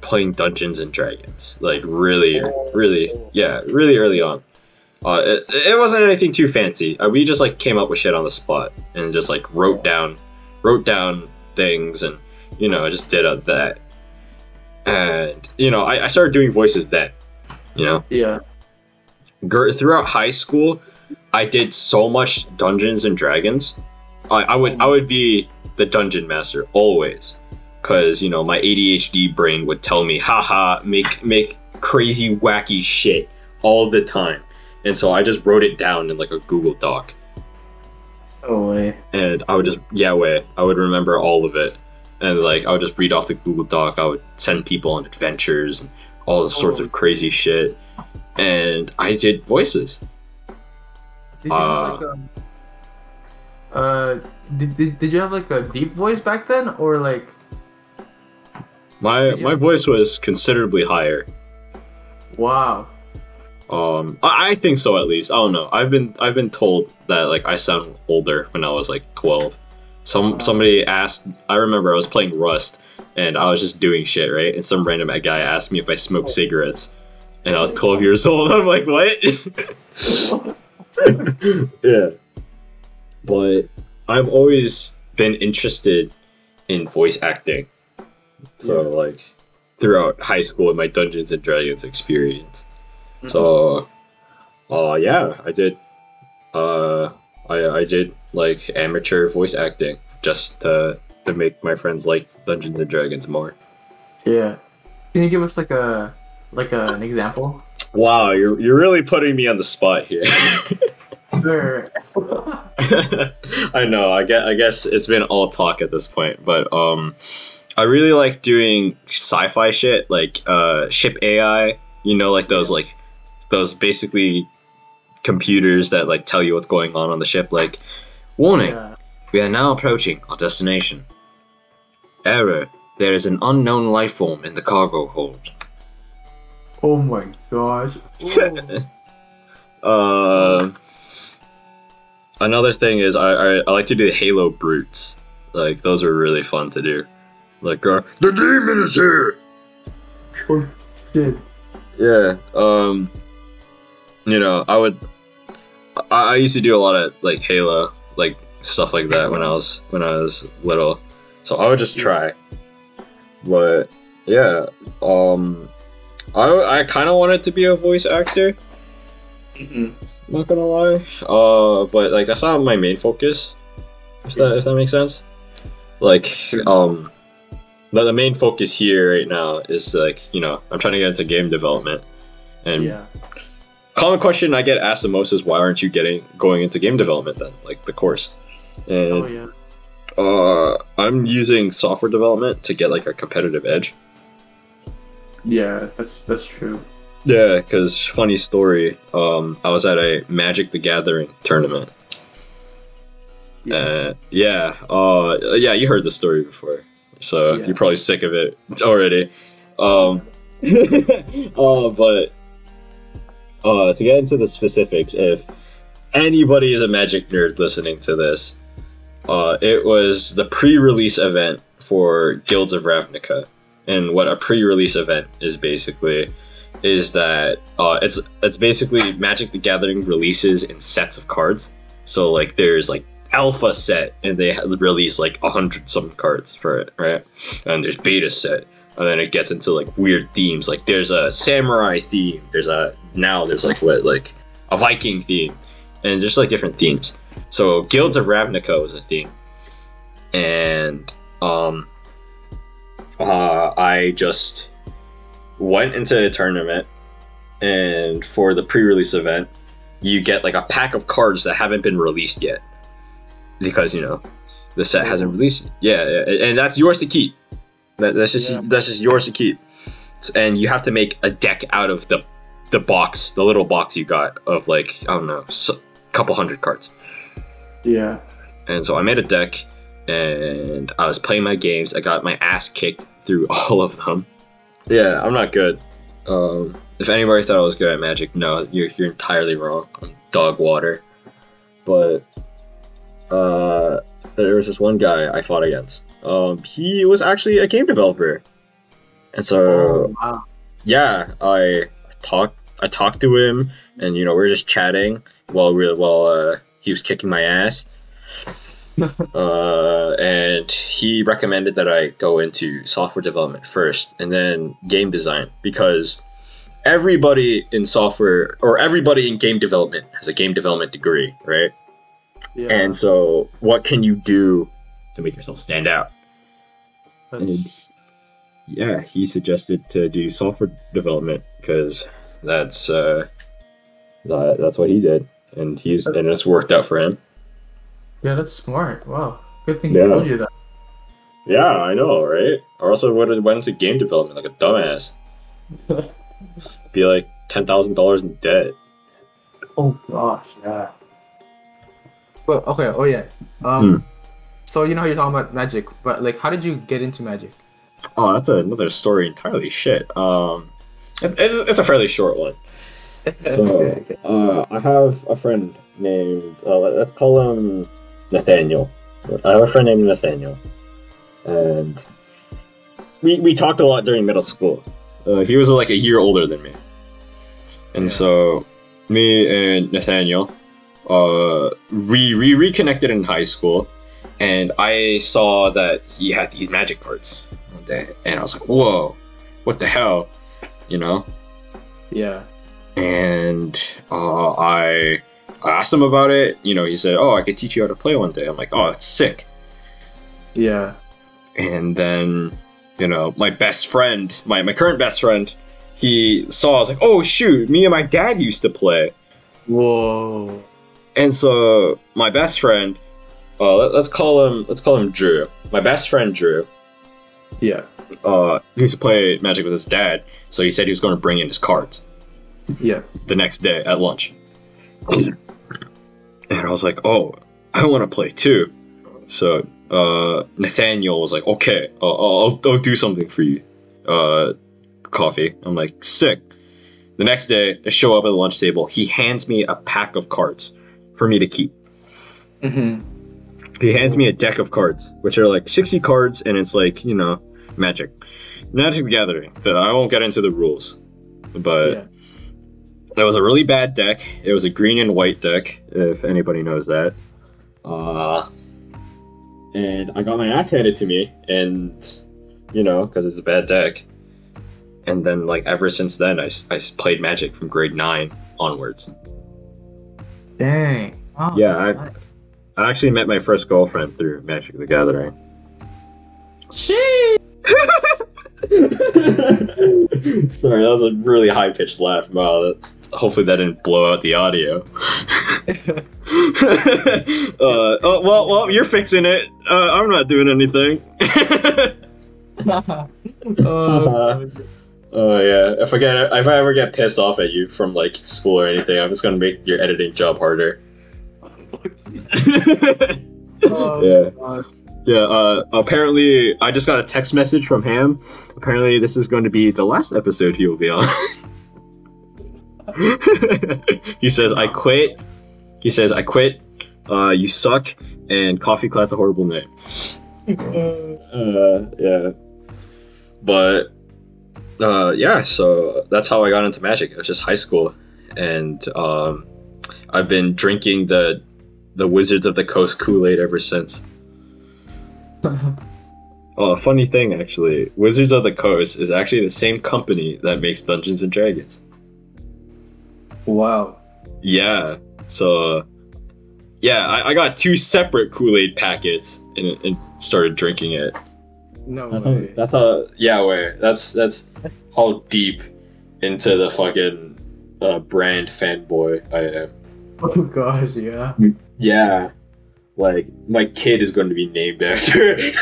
playing dungeons and dragons like really really yeah really early on. Uh, it, it wasn't anything too fancy. Uh, we just like came up with shit on the spot and just like wrote down wrote down things and you know just did uh, that. And you know I, I started doing voices then you know? Yeah. Gr- throughout high school i did so much dungeons and dragons. I, I would i would be the dungeon master always because you know my adhd brain would tell me haha make make crazy wacky shit all the time and so i just wrote it down in like a google doc No way. and I would just yeah way I would remember all of it, and like I would just read off the Google Doc. I would send people on adventures and all the sorts Oh. of crazy shit, and I did voices. Did Uh, like a, uh, did, did, did you have like a deep voice back then, or like? My my voice was considerably higher. Wow. Um, I, I think so at least. I don't know. I've been I've been told that like I sound older when I was like twelve. Some somebody asked. I remember I was playing Rust and I was just doing shit right, and some random guy asked me if I smoked cigarettes, and I was twelve years old. I'm like, what? yeah. But I've always been interested in voice acting. So Yeah. like throughout high school and my Dungeons and Dragons experience. So uh yeah, I did uh I I did like amateur voice acting just to to make my friends like Dungeons and Dragons more. yeah. Can you give us like a like a, an example? Wow, you're you're really putting me on the spot here. Sure. I know. I guess, I guess it's been all talk at this point, but um, I really like doing sci-fi shit, like uh, ship AI. You know, like those like those basically computers that like tell you what's going on on the ship. Like, warning: yeah. we are now approaching our destination. Error: there is an unknown life form in the cargo hold. Oh my gosh. Uh, another thing is I, I I like to do the Halo brutes. Like those are really fun to do. Like uh, the demon is here. Shit. Yeah. Um. You know, I would. I, I used to do a lot of like Halo, like stuff like that when I was when I was little. So I would just try. But yeah, um, I I kind of wanted to be a voice actor. Mhm. Not gonna lie. Uh, but like that's not my main focus. If that if that makes sense. Like um, the, the main focus here right now is like you know I'm trying to get into game development, and Yeah. common question I get asked the most is why aren't you getting going into game development then like the course, and Oh yeah. uh, I'm using software development to get like a competitive edge. Yeah, that's that's true. Yeah, because funny story. Um, I was at a Magic the Gathering tournament. Yeah. Uh, yeah. Uh, yeah, you heard the story before, so Yeah. you're probably sick of it already. Um, uh, but uh, to get into the specifics, if anybody is a Magic nerd listening to this, uh, it was the pre-release event for Guilds of Ravnica, and what a pre-release event is basically is that uh, it's it's basically Magic the Gathering releases in sets of cards. So like there's like alpha set and they release like a hundred some cards for it, right? And there's beta set, and then it gets into like weird themes. Like there's a samurai theme. There's a now there's like what like a Viking theme, and just like different themes. So Guilds of Ravnica was a theme, and um, uh, I just went into a tournament, and for the pre-release event, you get like a pack of cards that haven't been released yet, because you know the set hasn't released. Yeah, yeah, and that's yours to keep. That, that's just Yeah. that's just yours to keep, and you have to make a deck out of the the box, the little box you got of like I don't know, a couple hundred cards. Yeah. And so I made a deck and I was playing my games. I got my ass kicked through all of them. Yeah, I'm not good. Um, if anybody thought I was good at Magic, no, you're, you're entirely wrong. I'm dog water. But there was this one guy I fought against. Um, he was actually a game developer. And so Oh, wow. yeah, I talked I talked to him, and you know we were just chatting while we while uh, he was kicking my ass. uh, and he recommended that I go into software development first, and then game design because everybody in software or everybody in game development has a game development degree, right? Yeah. And so, what can you do to make yourself stand out? And yeah, he suggested to do software development because that's uh, that, that's what he did, and he's and it's worked out for him. yeah, that's smart. Wow. Good thing Yeah. he told you that. Yeah, I know, right? Or also, what is went into game development like a dumbass? Be like ten thousand dollars in debt. Oh gosh, yeah. Well, okay. Oh yeah. Um. Hmm. So you know how you're talking about magic, but like, how did you get into magic? Oh, that's another story entirely. Shit. Um, it- it's, it's a fairly short one. So, uh, I have a friend named, uh, let- let's call him Nathaniel. I have a friend named Nathaniel. And we, we talked a lot during middle school. Uh, he was like a year older than me. And Yeah. so, me and Nathaniel, uh, we, we reconnected in high school. And I saw that he had these magic cards one day. And I was like, whoa, what the hell? You know? yeah. and uh, I I asked him about it. You know, he said, "Oh, I could teach you how to play one day." I'm like, "Oh, that's sick." Yeah. And then, you know, my best friend, my my current best friend, he saw. I was like, "Oh shoot, me and my dad used to play." Whoa. And so my best friend, uh, let, us call him let's call him Drew. My best friend Drew. Yeah. Uh, he used to play Magic with his dad, so he said he was going to bring in his cards. Yeah. the next day at lunch. And I was like, oh, I want to play too. So uh, Nathaniel was like, okay, uh, I'll, I'll do something for you. Uh, coffee. I'm like, sick. The next day, I show up at the lunch table. He hands me a pack of cards for me to keep. Mm-hmm. He hands me a deck of cards, which are like 60 cards, and it's like, you know, magic. Magic the Gathering. But I won't get into the rules. But Yeah. it was a really bad deck. It was a green and white deck, if anybody knows that. Uh, and I got my ass handed to me, and you know, because it's a bad deck. And then, like ever since then, I, I played Magic from grade nine onwards. Dang. Wow, Yeah, I- nice. I actually met my first girlfriend through Magic the Gathering. Sheesh. Sorry, that was a really high pitched laugh. Wow, that, hopefully that didn't blow out the audio. uh, oh, well, well, you're fixing it. Uh, I'm not doing anything. oh, oh yeah, if I get if I ever get pissed off at you from like school or anything, I'm just gonna make your editing job harder. oh, Yeah. God. Yeah, uh, apparently, I just got a text message from Ham. Apparently, this is going to be the last episode he will be on. he says, I quit. He says, I quit. Uh, you suck. And Coffee Klad's a horrible name. Uh, yeah. But, uh, yeah, so that's how I got into Magic. It was just high school. And, um, I've been drinking the, the Wizards of the Coast Kool Aid ever since. Oh, a funny thing actually, Wizards of the Coast is actually the same company that makes Dungeons and Dragons. wow. Yeah, so yeah, I, I got two separate Kool Aid packets and, and started drinking it. No That's way. how, that's how yeah, wait, that's that's how deep into the fucking uh, brand fanboy I am. oh gosh, yeah. Yeah, like my kid is going to be named after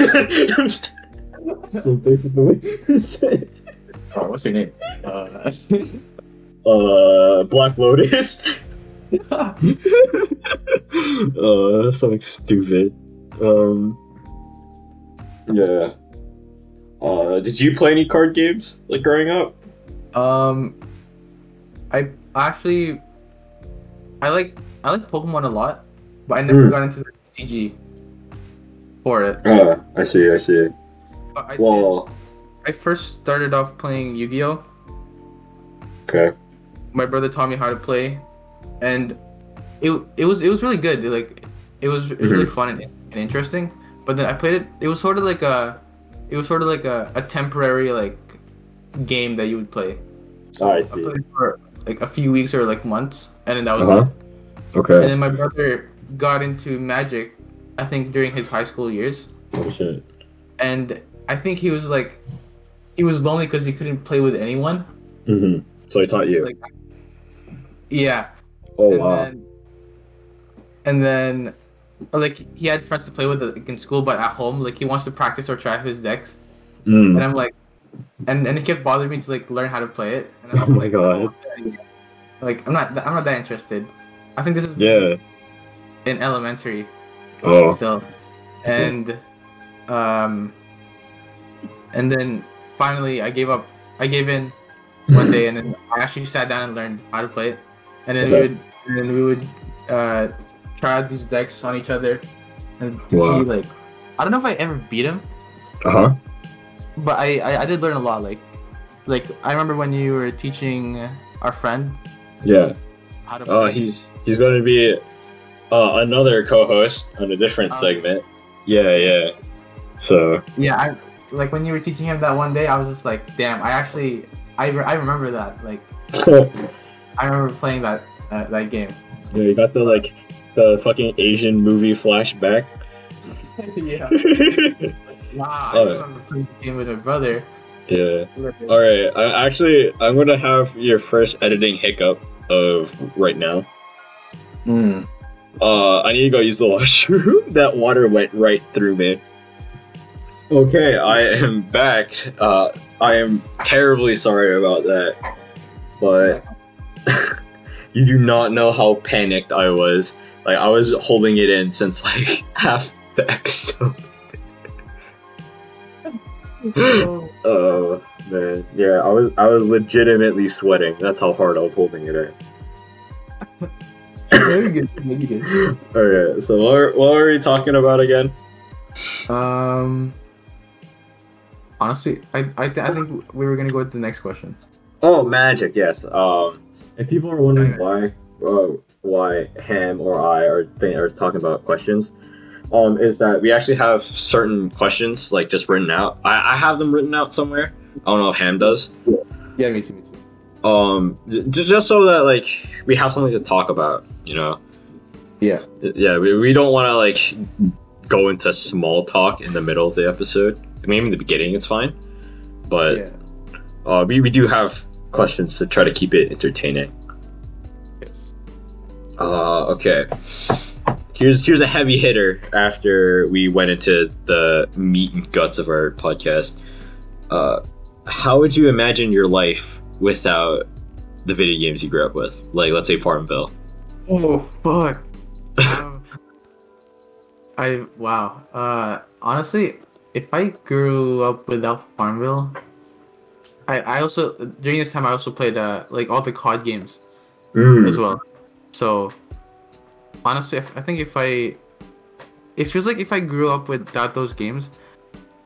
something from the way. Oh, what's your name? Uh, uh Black Lotus. uh that's something stupid. Um Yeah. Uh did you play any card games like growing up? um, I actually, I like I like Pokemon a lot, but I never Hmm. got into the TCG for it. Uh I see, I see. I, Well I first started off playing Yu-Gi-Oh. okay. My brother taught me how to play, and it it was it was really good. Like it was it was really fun and, and interesting. But then I played it. It was sort of like a, it was sort of like a, a temporary like game that you would play. Oh, I I see. played for like a few weeks or like months, and then that was Uh-huh. it. Okay. And then my brother got into Magic, I think during his high school years, Oh shit. and I think he was like, he was lonely because he couldn't play with anyone. Mm-hmm. So he taught you. Like, yeah. oh and wow. Then, and then, or, like he had friends to play with like, in school, but at home, like he wants to practice or try his decks, Mm. and I'm like, and and it kept bothering me to like learn how to play it, and I Oh like, God. like I'm not I'm not that interested. I think this is Yeah. in elementary Oh. still, and um, and then finally I gave up. I gave in, one day, and then I actually sat down and learned how to play it, and then we would and then we would uh, try out these decks on each other, and Wow. see like I don't know if I ever beat him, Uh huh. but I, I I did learn a lot. Like like I remember when you were teaching our friend Yeah. how to. Oh, play. he's he's going to be uh, another co-host on a different Oh. segment. Yeah, yeah. So Yeah, I like when you were teaching him that one day. I was just like, damn. I actually, I, re- I remember that. Like, I remember playing that uh, that game. Yeah, you got the like the fucking Asian movie flashback. yeah. Wow. I remember playing the game with my brother. yeah. All right. I actually I'm gonna have your first editing hiccup of right now. Mm. Uh, I need to go use the washroom. that water went right through me. Okay, I am back. Uh, I am terribly sorry about that, but you do not know how panicked I was. Like I was holding it in since like half the episode. oh man, yeah, I was I was legitimately sweating. That's how hard I was holding it in. Very good. Very good. Okay, so what are, what are we talking about again? Um. Honestly, I I, th- I think we were gonna go with the next question. Oh, magic, yes. Um, if people are wondering why, uh, why Ham or I are th- are talking about questions, um, is that we actually have certain questions like just written out. I, I have them written out somewhere. I don't know if Ham does. Yeah, me too. Me too. Um, j- just so that like we have something to talk about, you know. Yeah. Yeah, we, we don't want to like go into small talk in the middle of the episode. I mean, in the beginning, it's fine, but yeah. uh, we we do have questions to try to keep it entertaining. Uh, okay. Here's here's a heavy hitter after we went into the meat and guts of our podcast. Uh, how would you imagine your life without the video games you grew up with? Like, let's say Farmville. Oh fuck. um, I wow. Uh, honestly, if I grew up without Farmville, I I also during this time I also played uh like all the COD games Mm. as well. So honestly, if, I think if I it feels like if I grew up without those games,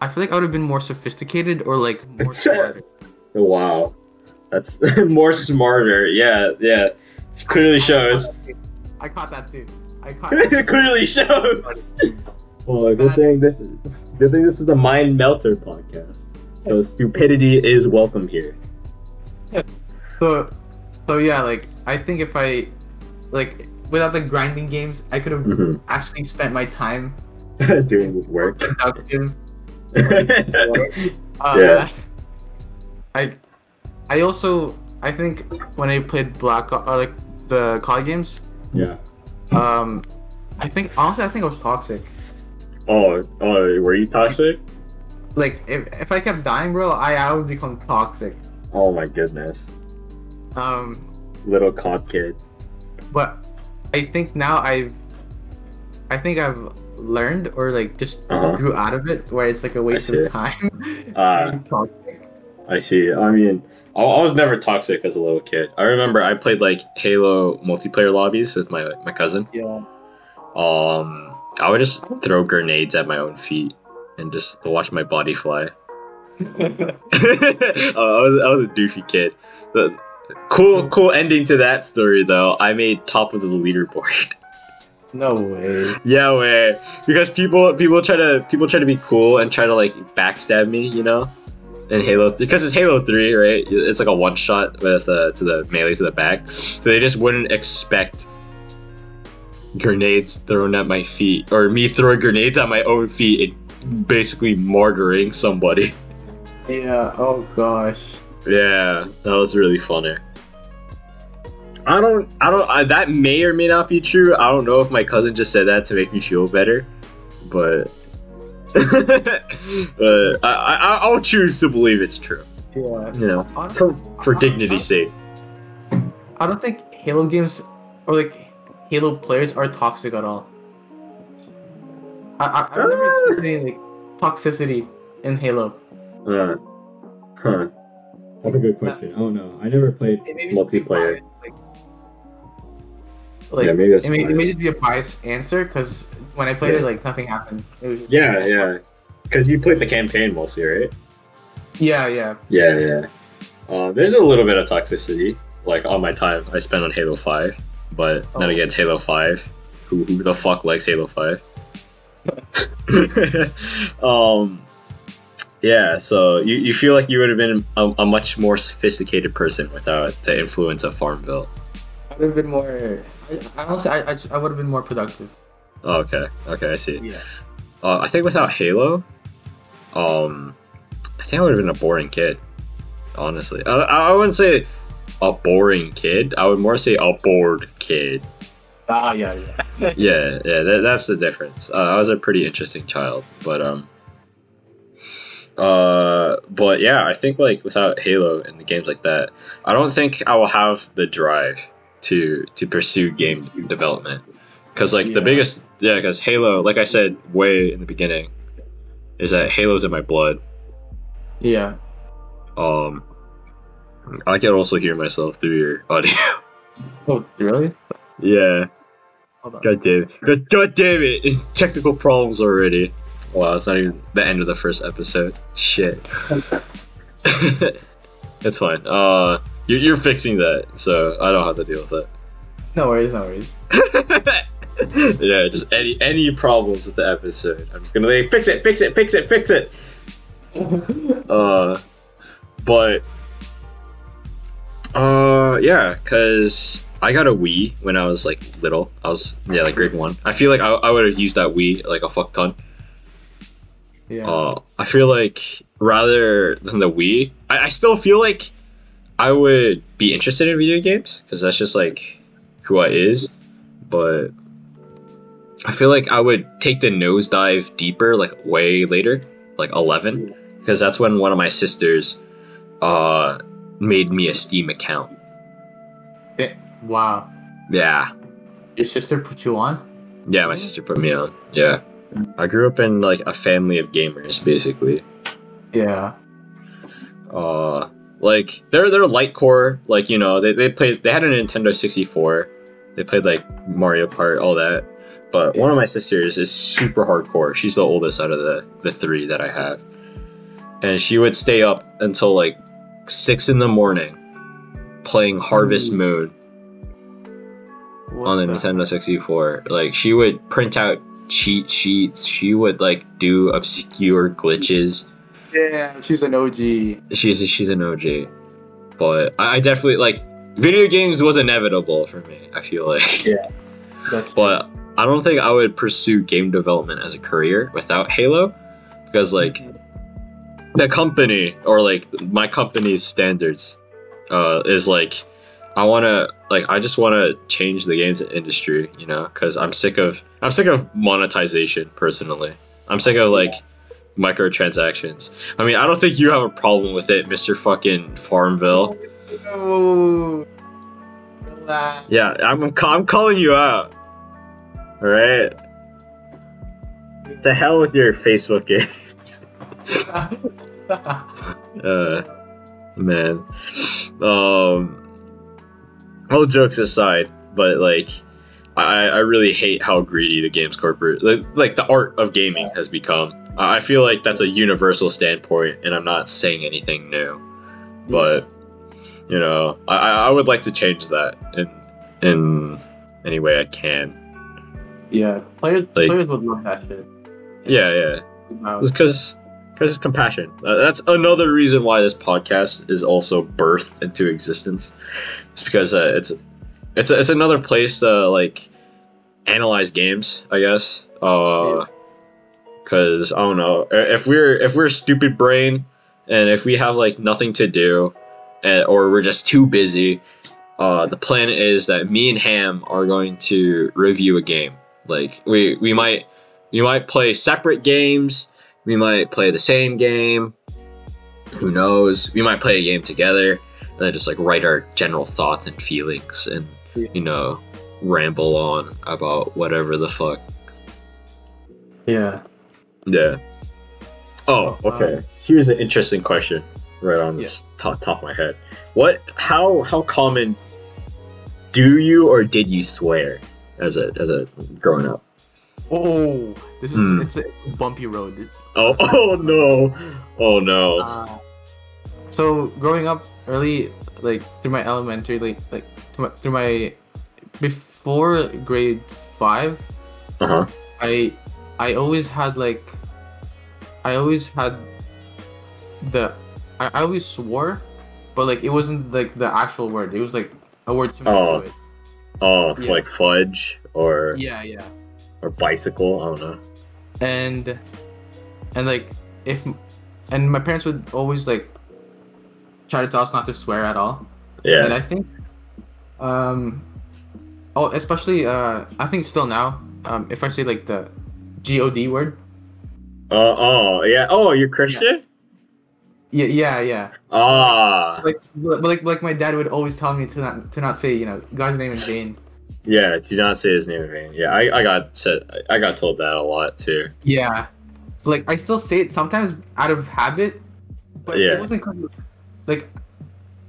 I feel like I would have been more sophisticated or like more smarter. Wow, that's more smarter. Yeah, yeah. Clearly shows. I caught that too. I caught. It clearly shows. Well, good thing this is good thing this is the Mind Melter podcast. So stupidity is welcome here. So, so yeah, like I think if I, like, without the grinding games, I could have Mhm. actually spent my time Doing work. productive. Uh, Yeah. I, I also I think when I played Black Ops like the COD games, Yeah. um, I think honestly I think I was toxic. Oh, oh, were you toxic? Like if, if I kept dying, bro, I I would become toxic. Oh my goodness, Um, little COD kid. But I think now I've, I think I've learned or like just Uh-huh. grew out of it where it's like a waste of time. Ah. toxic. I see. I mean, I, I was never toxic as a little kid. I remember I played like Halo multiplayer lobbies with my my cousin. Yeah. Um, I would just throw grenades at my own feet and just watch my body fly. uh, I was I was a doofy kid. The cool cool ending to that story though. I made top of the leaderboard. no way. yeah, way because people people try to people try to be cool and try to like backstab me, you know. In Halo, because it's Halo Three, right? It's like a one shot with uh, to the melee to the back, so they just wouldn't expect grenades thrown at my feet or me throwing grenades at my own feet and basically martyring somebody. Yeah. Oh gosh. Yeah, that was really funny. I don't, I don't, I, that may or may not be true. I don't know if my cousin just said that to make me feel better, but, but I, I, I'll choose to believe it's true. Yeah. You know, Honestly, for, for dignity's sake. I don't think Halo games or like Halo players are toxic at all. I, I I've never Ah. experienced any like toxicity in Halo. Uh, huh. That's a good question. I don't know. I never played It may just multiplayer. Biased, Like, like Yeah, maybe that's it may, it may biased. just be a biased answer because when I played Yeah. it, like nothing happened. It was just, Yeah, yeah. Because you played the campaign mostly, right? yeah, yeah. Yeah, yeah. Uh, there's a little bit of toxicity, like on my time I spent on Halo Five, but then Oh. again, Halo Five. Who, who the fuck likes Halo Five? um, yeah. So you, you feel like you would have been a, a much more sophisticated person without the influence of Farmville. I would have been more. I, honestly, I, I, I would have been more productive. Oh, okay, okay, I see. Yeah. Uh, I think without Halo, um, I think I would have been a boring kid. Honestly, I, I wouldn't say a boring kid. I would more say a bored kid. Ah, yeah, yeah. Yeah, yeah, that, that's the difference. Uh, I was a pretty interesting child, but um, uh, but yeah, I think like without Halo and the games like that, I don't think I will have the drive to to pursue game development. Because like the biggest, yeah, because Halo, like I said way in the beginning, is that Halo's in my blood. Yeah. Um, I can also hear myself through your audio. Oh, really? yeah. God damn it. God, God damn it. Technical problems already. Wow, it's not even the end of the first episode. Shit. it's fine. Uh, you're, you're fixing that, so I don't have to deal with it. No worries, no worries. yeah, just any any problems with the episode. I'm just gonna like, fix it, fix it, fix it, fix it. Uh, but uh, yeah, cause I got a Wii when I was like little. I was yeah, like grade one. I feel like I, I would have used that Wii like a fuck ton. yeah. Uh, I feel like rather than the Wii, I, I still feel like I would be interested in video games because that's just like who I is. But I feel like I would take the nosedive deeper, like way later, like eleven, because that's when one of my sisters uh made me a Steam account. Wow. Yeah, Your sister put you on? yeah, my sister put me on. Yeah, I grew up in like a family of gamers, basically. Yeah. uh like they're they're light core like you know they, they played they had a nintendo 64 they played like mario kart all that. But one of my sisters is super hardcore. She's the oldest out of the the three that i have. And she would stay up until like six in the morning playing harvest moon What on the the- nintendo 64 like she would print out cheat sheets. She would like do obscure glitches Yeah, she's an OG. she's she's an OG, but I, I definitely like video games was inevitable for me. I feel like, Yeah. But I don't think I would pursue game development as a career without Halo, because like the company or like my company's standards uh, is like I want to like I just want to change the games industry, you know, because I'm sick of I'm sick of monetization personally. I'm sick of like microtransactions. I mean, I don't think you have a problem with it, Mister Fucking Farmville. Relax. Yeah, I'm I'm calling you out. All right. The hell with your Facebook games. uh, man. Um. All jokes aside, but like, I I really hate how greedy the games corporate like, like the art of gaming has become. I feel like that's a universal standpoint, and I'm not saying anything new, but you know, I I would like to change that in in any way I can. yeah, players Like- players love that shit. Yeah, yeah. Because because it's compassion. Uh, that's another reason why this podcast is also birthed into existence. It's because uh, it's it's it's another place to like analyze games, I guess. Uh, because I don't know if we're if we're a stupid brain and if we have like nothing to do, and, or we're just too busy. Uh, the plan is that me and Ham are going to review a game. Like we we might we might play separate games. We might play the same game. Who knows? We might play a game together and then just like write our general thoughts and feelings and you know ramble on about whatever the fuck. Yeah. Yeah. Oh, Oh, okay. um, Here's an interesting question. right on the top top of my head. What? How how common do you or did you swear as a as a growing up? Oh, this is Hmm. it's a bumpy road. It- Oh oh no, oh no. Uh, so growing up early, like through my elementary, like like through my, through my before grade five, Uh huh. I I always had like I always had the I, I always swore, but like it wasn't like the actual word. It was like a word similar Oh. to it. Oh, Yeah. like fudge or Yeah, yeah. or bicycle. I don't know. and and like if and my parents would always like try to tell us not to swear at all Yeah. and i think um oh especially uh i think still now um if i say like the god word Oh oh yeah. Oh, you're Christian. yeah yeah yeah Ah. like like like my dad would always tell me to not to not say you know god's name in vain Yeah. Do not say his name in vain. Yeah. I, I got said. I got told that a lot too. yeah like i still say it sometimes out of habit but Yeah. it wasn't 'cause of, like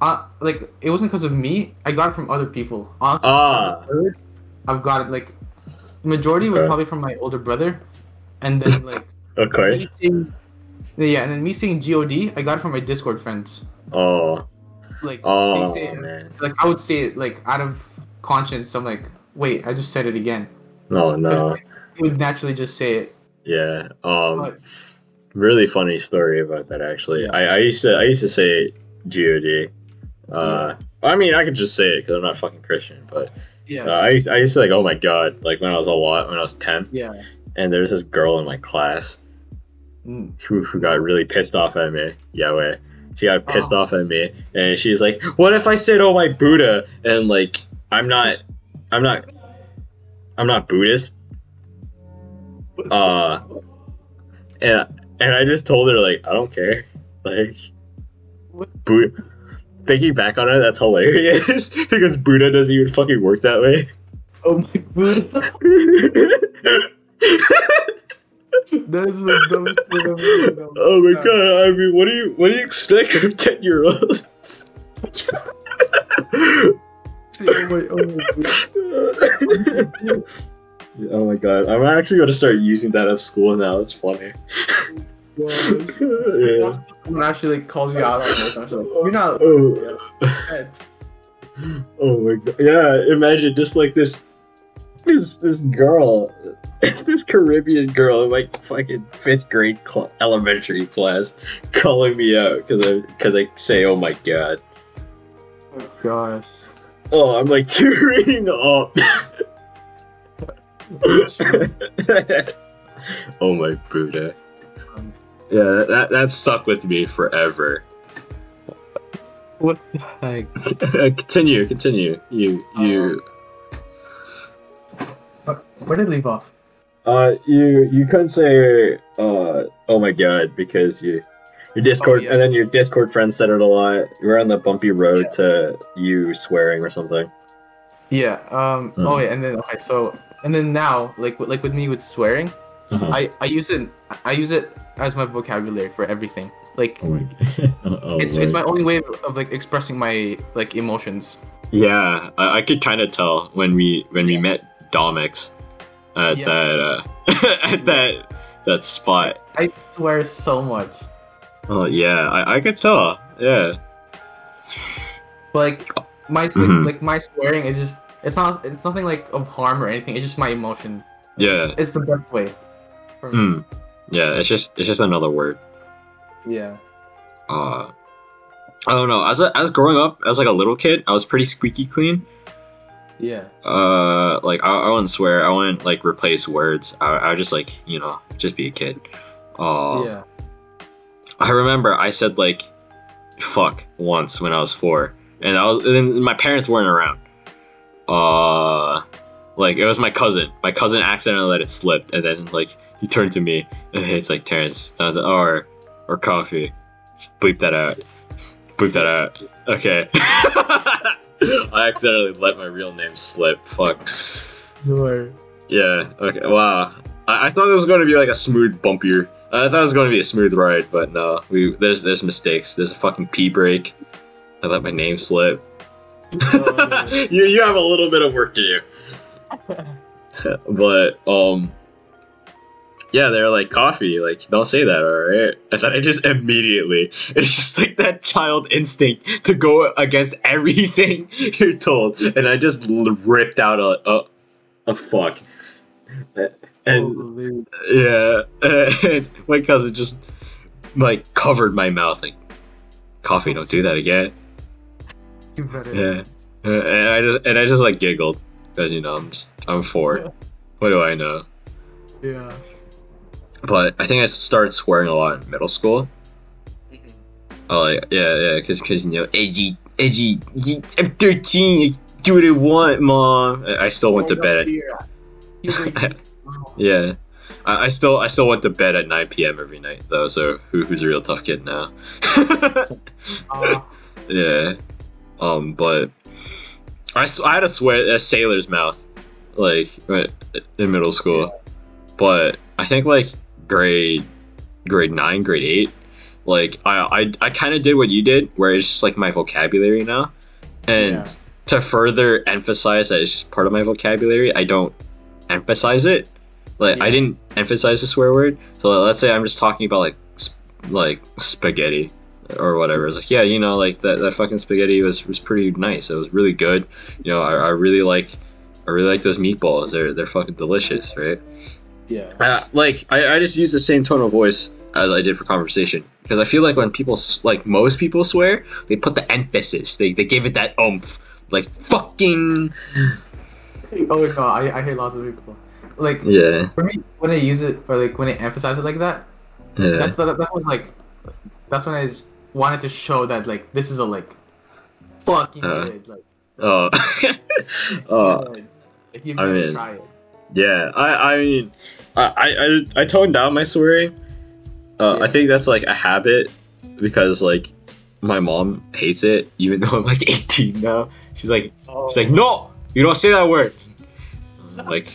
uh like it wasn't because of me i got it from other people honestly Ah. I've got it like majority was Okay. probably from my older brother, and then like Of course. me saying, yeah, and then me saying God, I got it from my Discord friends. Oh. Like Oh say man. like I would say it like out of conscience. I'm like, wait, I just said it again. No, no. like, would naturally just say it. Yeah. Um. But really funny story about that actually. Yeah. I, I used to I used to say God. Uh, I mean I could just say it because I'm not fucking Christian, but yeah, uh, I I used to like oh my god like when I was a lot when I was ten, yeah. and there was this girl in my class Mm. who who got really pissed off at me. Yahweh. She got pissed Oh. off at me, and she's like, "What if I said, oh my Buddha?" And like, I'm not, I'm not, I'm not Buddhist. Uh, and and I just told her like, I don't care. Like, Buddha. Thinking back on it, that's hilarious because Buddha doesn't even fucking work that way. Oh my god, that is the dumbest thing I've ever done. oh my god! I mean, what do you what do you expect from ten year olds? Say, oh my, oh my god. oh my god! I'm actually gonna start using that at school now. It's funny. yeah. Someone actually like calls you out on this. Like, you're not. Oh. bad." oh my god! Yeah, imagine just like this, this this girl, this Caribbean girl in like fucking fifth grade cl- elementary class, calling me out because I because I say oh my god. Oh gosh. Oh, I'm like tearing up. oh my Buddha. Um, Yeah, that that stuck with me forever. What the heck? continue, continue. You you Where did it leave off? uh you you couldn't say uh oh my god because you your Discord Oh, yeah. and then your Discord friends said it a lot. You were on the bumpy road Yeah. to you swearing or something. Yeah. Um. Mhm. Oh yeah. And then okay. So and then now, like with- like with me with swearing, Uh-huh. I I use it I use it as my vocabulary for everything. Like oh oh, it's it's my only way of, of like expressing my like emotions. Yeah, I, I could kind of tell when we when we met Domix at Yeah. that uh, at that that spot. I swear so much. Oh yeah, I, I could tell. Yeah. Like my Mhm. like my swearing is just it's not it's nothing like of harm or anything. It's just my emotion. Yeah. It's the best way. Hmm. Yeah, it's just it's just another word. Yeah. Uh I don't know. As a, as growing up as like a little kid, I was pretty squeaky clean. Yeah. Uh like I, I wouldn't swear. I wouldn't like replace words. I, I would just like, you know, just be a kid. Uh Yeah. I remember I said like fuck once when I was four, and I was and my parents weren't around. Uh, like it was my cousin. My cousin accidentally let it slip, and then like he turned to me and it's like Terrence, like, or or coffee. Bleep that out. Bleep that out. Okay. I accidentally let my real name slip. Fuck. Sure. Yeah. Okay. Wow. I, I thought it was going to be like a smooth, bumpier I thought it was going to be a smooth ride, but no. We there's there's mistakes. There's a fucking pee break. I let my name slip. Oh, you you have a little bit of work to do. but um yeah they're like coffee like don't say that all right and then i just immediately it's just like that child instinct to go against everything you're told. And i just ripped out a a, a fuck. And Holy- yeah and my cousin just like covered my mouth like coffee don't do that again. You better. Yeah. Uh, and i just and i just like giggled because you know i'm just i'm four what do i know? Yeah. But I think I started swearing a lot in middle school. Oh, like yeah, yeah, because because you know, edgy, edgy. I'm 13. I do what I want, mom. I still went to bed. At, yeah, I, I still I still went to bed at 9 p.m. every night though. So who, who's a real tough kid now? uh, yeah, um, but I, I had a swear a sailor's mouth, like in middle school, but I think like grade grade nine, grade eight, like I I, I kind of did what you did, where it's just like my vocabulary now, and Yeah. to further emphasize that it's just part of my vocabulary, I don't emphasize it. Like I didn't emphasize the swear word. So let's say I'm just talking about like sp- like spaghetti or whatever. It's like yeah, you know, like that, that fucking spaghetti was was pretty nice. It was really good. You know, I, I really like I really like those meatballs. They're they're fucking delicious, right? Yeah. Uh, like I, I just use the same tone of voice as I did for conversation because I feel like when people like most people swear, they put the emphasis. They they give it that oomph. Like fucking Oh no, I, I hear lots of people. Like yeah for me, when I use it or like when I emphasize it like that, yeah that's the, that's when like that's when I wanted to show that like this is a like fucking Uh, good. Like, oh oh. If you I mean- try it. yeah. I I mean I I I toned down my swearing. Uh, I think that's like a habit because like my mom hates it even though I'm like 18 now. She's like Oh, she's like no, you don't say that word. I'm like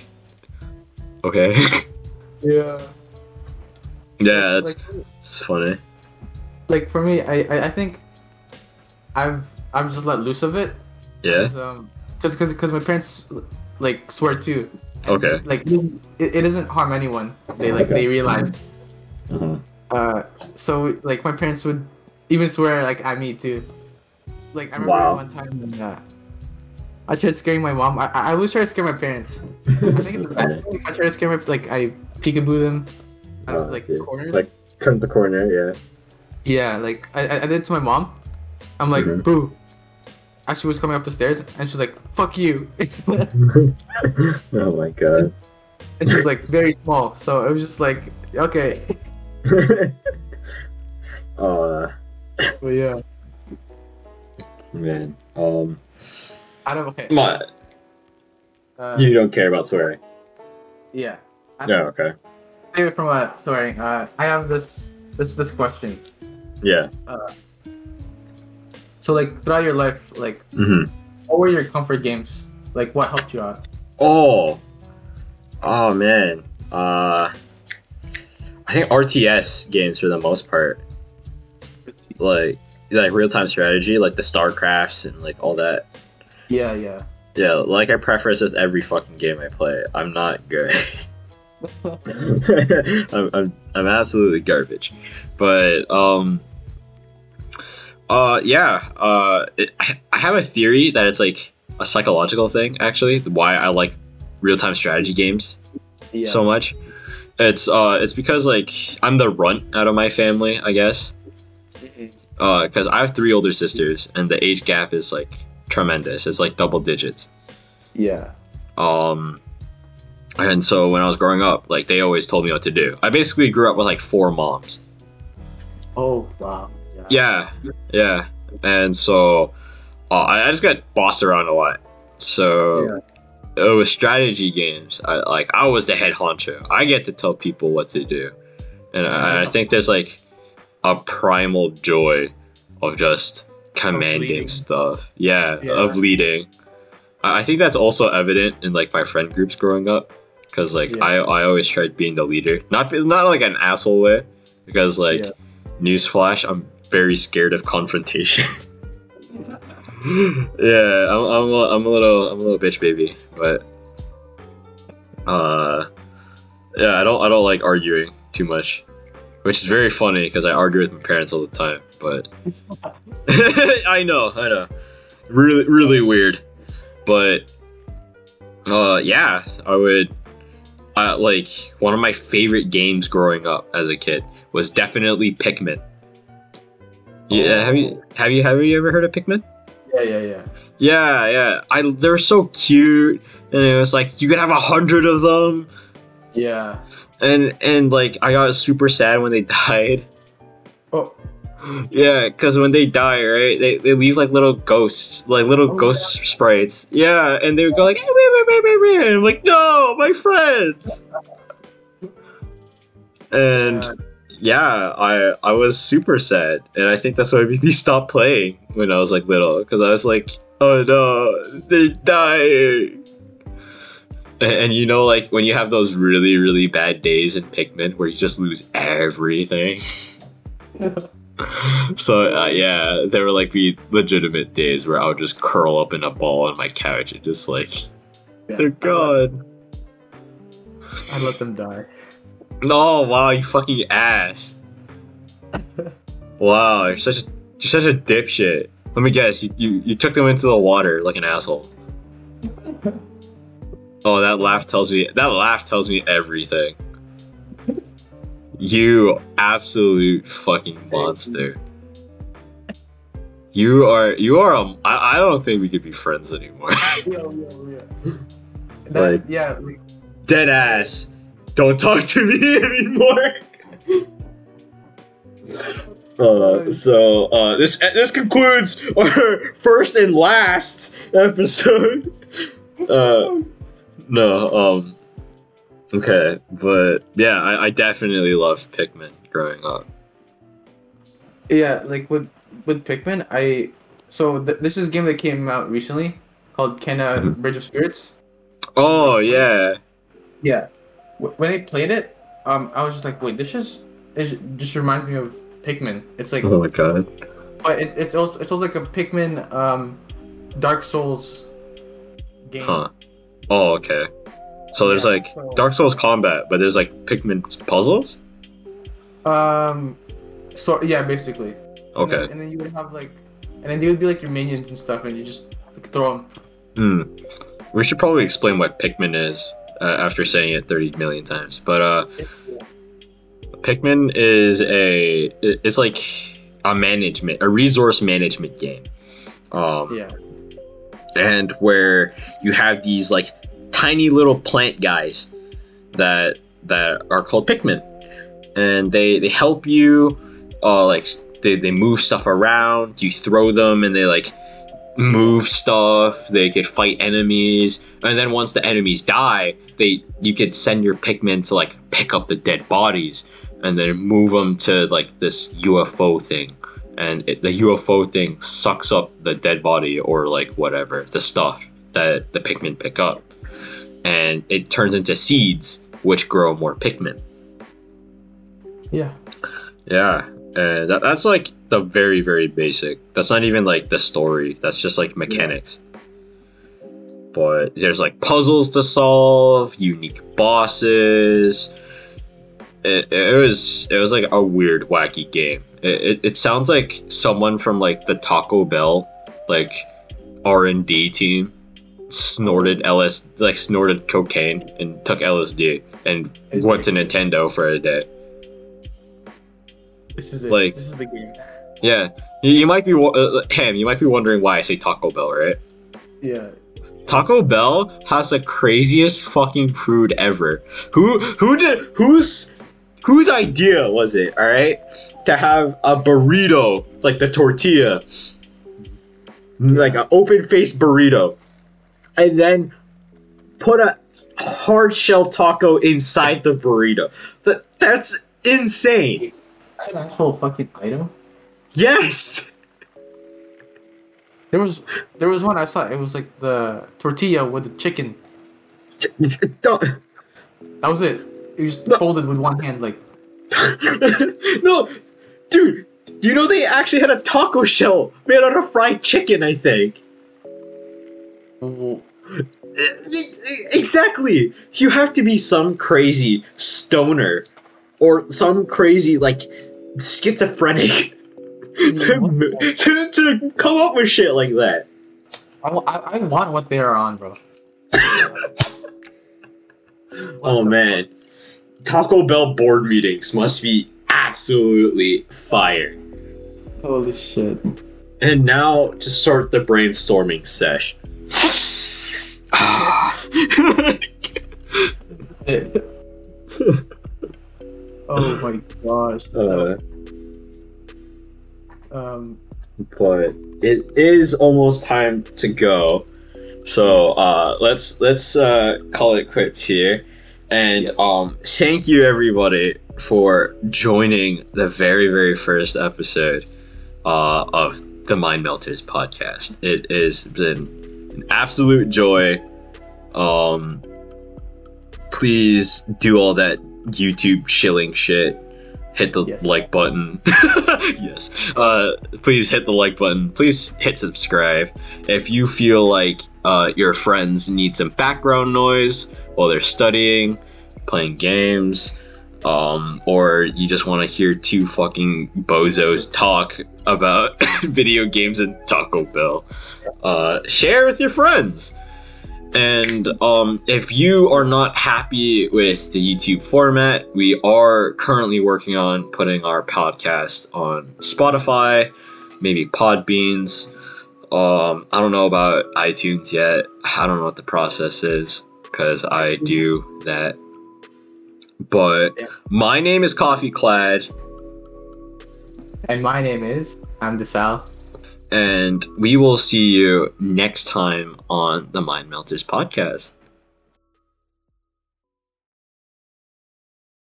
okay. yeah. yeah, it's, like, it's funny. like for me, I, I I think I've I've just let loose of it. Yeah. Cause, um, cause, cause, 'cause my parents like swear too. Okay. Like it, it doesn't harm anyone. They like they realize. Uh-huh. Uh, so like my parents would even swear like at me too. Like I remember Wow. one time when uh, I tried scaring my mom. I, I always try to scare my parents. I think it's bad I try to scare my like I peekaboo them out of Oh, like corners. Like- Turn the corner, yeah. Yeah, like I, I did it to my mom. I'm like, Mhm. boo. As she was coming up the stairs, and she's like, "Fuck you," oh my god. and she's like very small. So it was just like, okay, uh but yeah, man. Um I don't okay. my, Uh, you don't care about swearing. yeah. I Yeah, okay. Save from a sorry. Uh, I have this this this question. Yeah. So like throughout your life, like Mm-hmm. what were your comfort games? Like what helped you out? Oh. Oh man. Uh I think RTS games for the most part. Like like real time strategy, like the StarCrafts and like all that. Yeah, yeah. Yeah, like I preface with every fucking game I play. I'm not good. I'm, I'm, I'm absolutely garbage. But um uh yeah, uh it, I have a theory that it's like a psychological thing actually, why I like real-time strategy games Yeah. so much. It's uh it's because like I'm the runt out of my family, I guess. Mhm. Uh cuz I have 3 older sisters and the age gap is like tremendous. It's like double digits. Yeah. Um, and so when I was growing up, like they always told me what to do. I basically grew up with like four moms. Oh wow. Yeah, yeah. And so uh, I, I just got bossed around a lot. So it was strategy games. I like I was the head honcho. I get to tell people what to do, and I, I think there's like a primal joy of just commanding leading. stuff. Yeah, Yeah. of leading. I I think that's also evident in like my friend groups growing up. because like Yeah. I I always tried being the leader, not not like an asshole way, because like Yeah. newsflash, I'm very scared of confrontation. yeah, I'm I'm a, I'm a little I'm a little bitch baby, but uh, yeah, I don't I don't like arguing too much, which is very funny because I argue with my parents all the time. But I know, I know, really really weird, but uh, yeah, I would. Uh, like one of my favorite games growing up as a kid was definitely Pikmin. Yeah, have you have you have you ever heard of Pikmin? Yeah, yeah, yeah. Yeah, yeah. I they're so cute, and it was like you could have a hundred of them, Yeah. and and like I got super sad when they died. Oh, Yeah, because when they die, right, they, they leave like little ghosts, like little Oh, ghost sprites. Yeah, and they would go like, "Eh, meh, meh, meh, meh, meh," and I'm like, no, my friends. And uh, yeah, I I was super sad, and I think that's why it made me stop playing when I was like little, because I was like, oh no, they're dying. And, and you know, like when you have those really really bad days in Pikmin where you just lose everything. so uh, yeah, there were like the legitimate days where I would just curl up in a ball on my couch and just like, yeah. they're gone. I let them die. No, wow, you fucking ass. wow, you're such a you're such a dipshit. Let me guess, you, you you took them into the water like an asshole. Oh, that laugh tells me that laugh tells me everything. You absolute fucking monster. You are you are a I, I don't think we could be friends anymore. Yeah, yeah, yeah. That, Like- yeah, like, Dead ass. Don't talk to me anymore. Uh, so uh, this this concludes our first and last episode. Uh, no, um, okay, but yeah, I, I definitely loved Pikmin growing up. yeah, like with with Pikmin, I so th- this is a game that came out recently called Kena Mhm. Bridge of Spirits. Oh yeah, Yeah, Wh- when I played it, um, I was just like, wait, this is it just reminds me of Pikmin. It's like, oh my god. but it, it's also it's also like a Pikmin, um, Dark Souls game. Huh. Oh okay. So there's Yeah, like so- Dark Souls combat, but there's like Pikmin puzzles. Um, so yeah, basically. And Okay. then, and then you would have like, and then they would be like your minions and stuff, and you just like, throw them. Hmm. We should probably explain what Pikmin is uh, after saying it 30 million times. But uh, Pikmin is a it's like a management, a resource management game. Um, Yeah. and where you have these like tiny little plant guys that that are called Pikmin, and they they help you. Uh, like they they move stuff around. You throw them, and they like move stuff. They could fight enemies, and then once the enemies die, they you could send your Pikmin to like pick up the dead bodies and then move them to like this UFO thing. And it, the UFO thing sucks up the dead body or like whatever the stuff that the Pikmin pick up, and it turns into seeds which grow more Pikmin. Yeah. Yeah, and that, that's like the very very basic. That's not even like the story. That's just like mechanics. But there's like puzzles to solve, unique bosses. It, it was it was like a weird wacky game. It, it, it sounds like someone from like the Taco Bell like R and D team snorted LS like snorted cocaine and took LSD and went to Nintendo for a day. This is it. Like- this is the game. Yeah, you, you might be uh, Ham. You might be wondering why I say Taco Bell, right? Yeah. Taco Bell has the craziest fucking food ever. Who who did whose whose idea was it? All right, to have a burrito like the tortilla, like an open faced burrito, and then put a hard shell taco inside the burrito. That that's insane. That's an actual fucking item. Yes. There was there was one I saw. It was like the tortilla with the chicken. Don't- That was it. You just No. folded with one hand, like. no, dude. You know they actually had a taco shell made out of fried chicken. I think. w- Exactly. You have to be some crazy stoner or some crazy like schizophrenic to, to, to come up with shit like that. I, I, I want what they are on, bro. Oh man. Taco Bell board meetings must be absolutely fire. Holy shit. And now to start the brainstorming sesh. oh my gosh. uh, Um, but it is almost time to go. So uh, let's let's uh, call it quits here. And Yep. um, thank you everybody for joining the very very first episode uh, of the Mind Melters podcast. It has been an absolute joy. Um, please do all that YouTube shilling shit. Hit the Yes. like button. yes. Uh, please hit the like button. Please hit subscribe. If you feel like uh, your friends need some background noise while they're studying, playing games, um, or you just want to hear two fucking bozos talk about video games and Taco Bell, uh, share with your friends. And um, if you are not happy with the YouTube format, we are currently working on putting our podcast on Spotify, maybe Podbeans. Um, I don't know about iTunes yet. I don't know what the process is because I do that. But my name is Coffee Klad, and my name is Hamdesal. And we will see you next time on the Mind Melters podcast.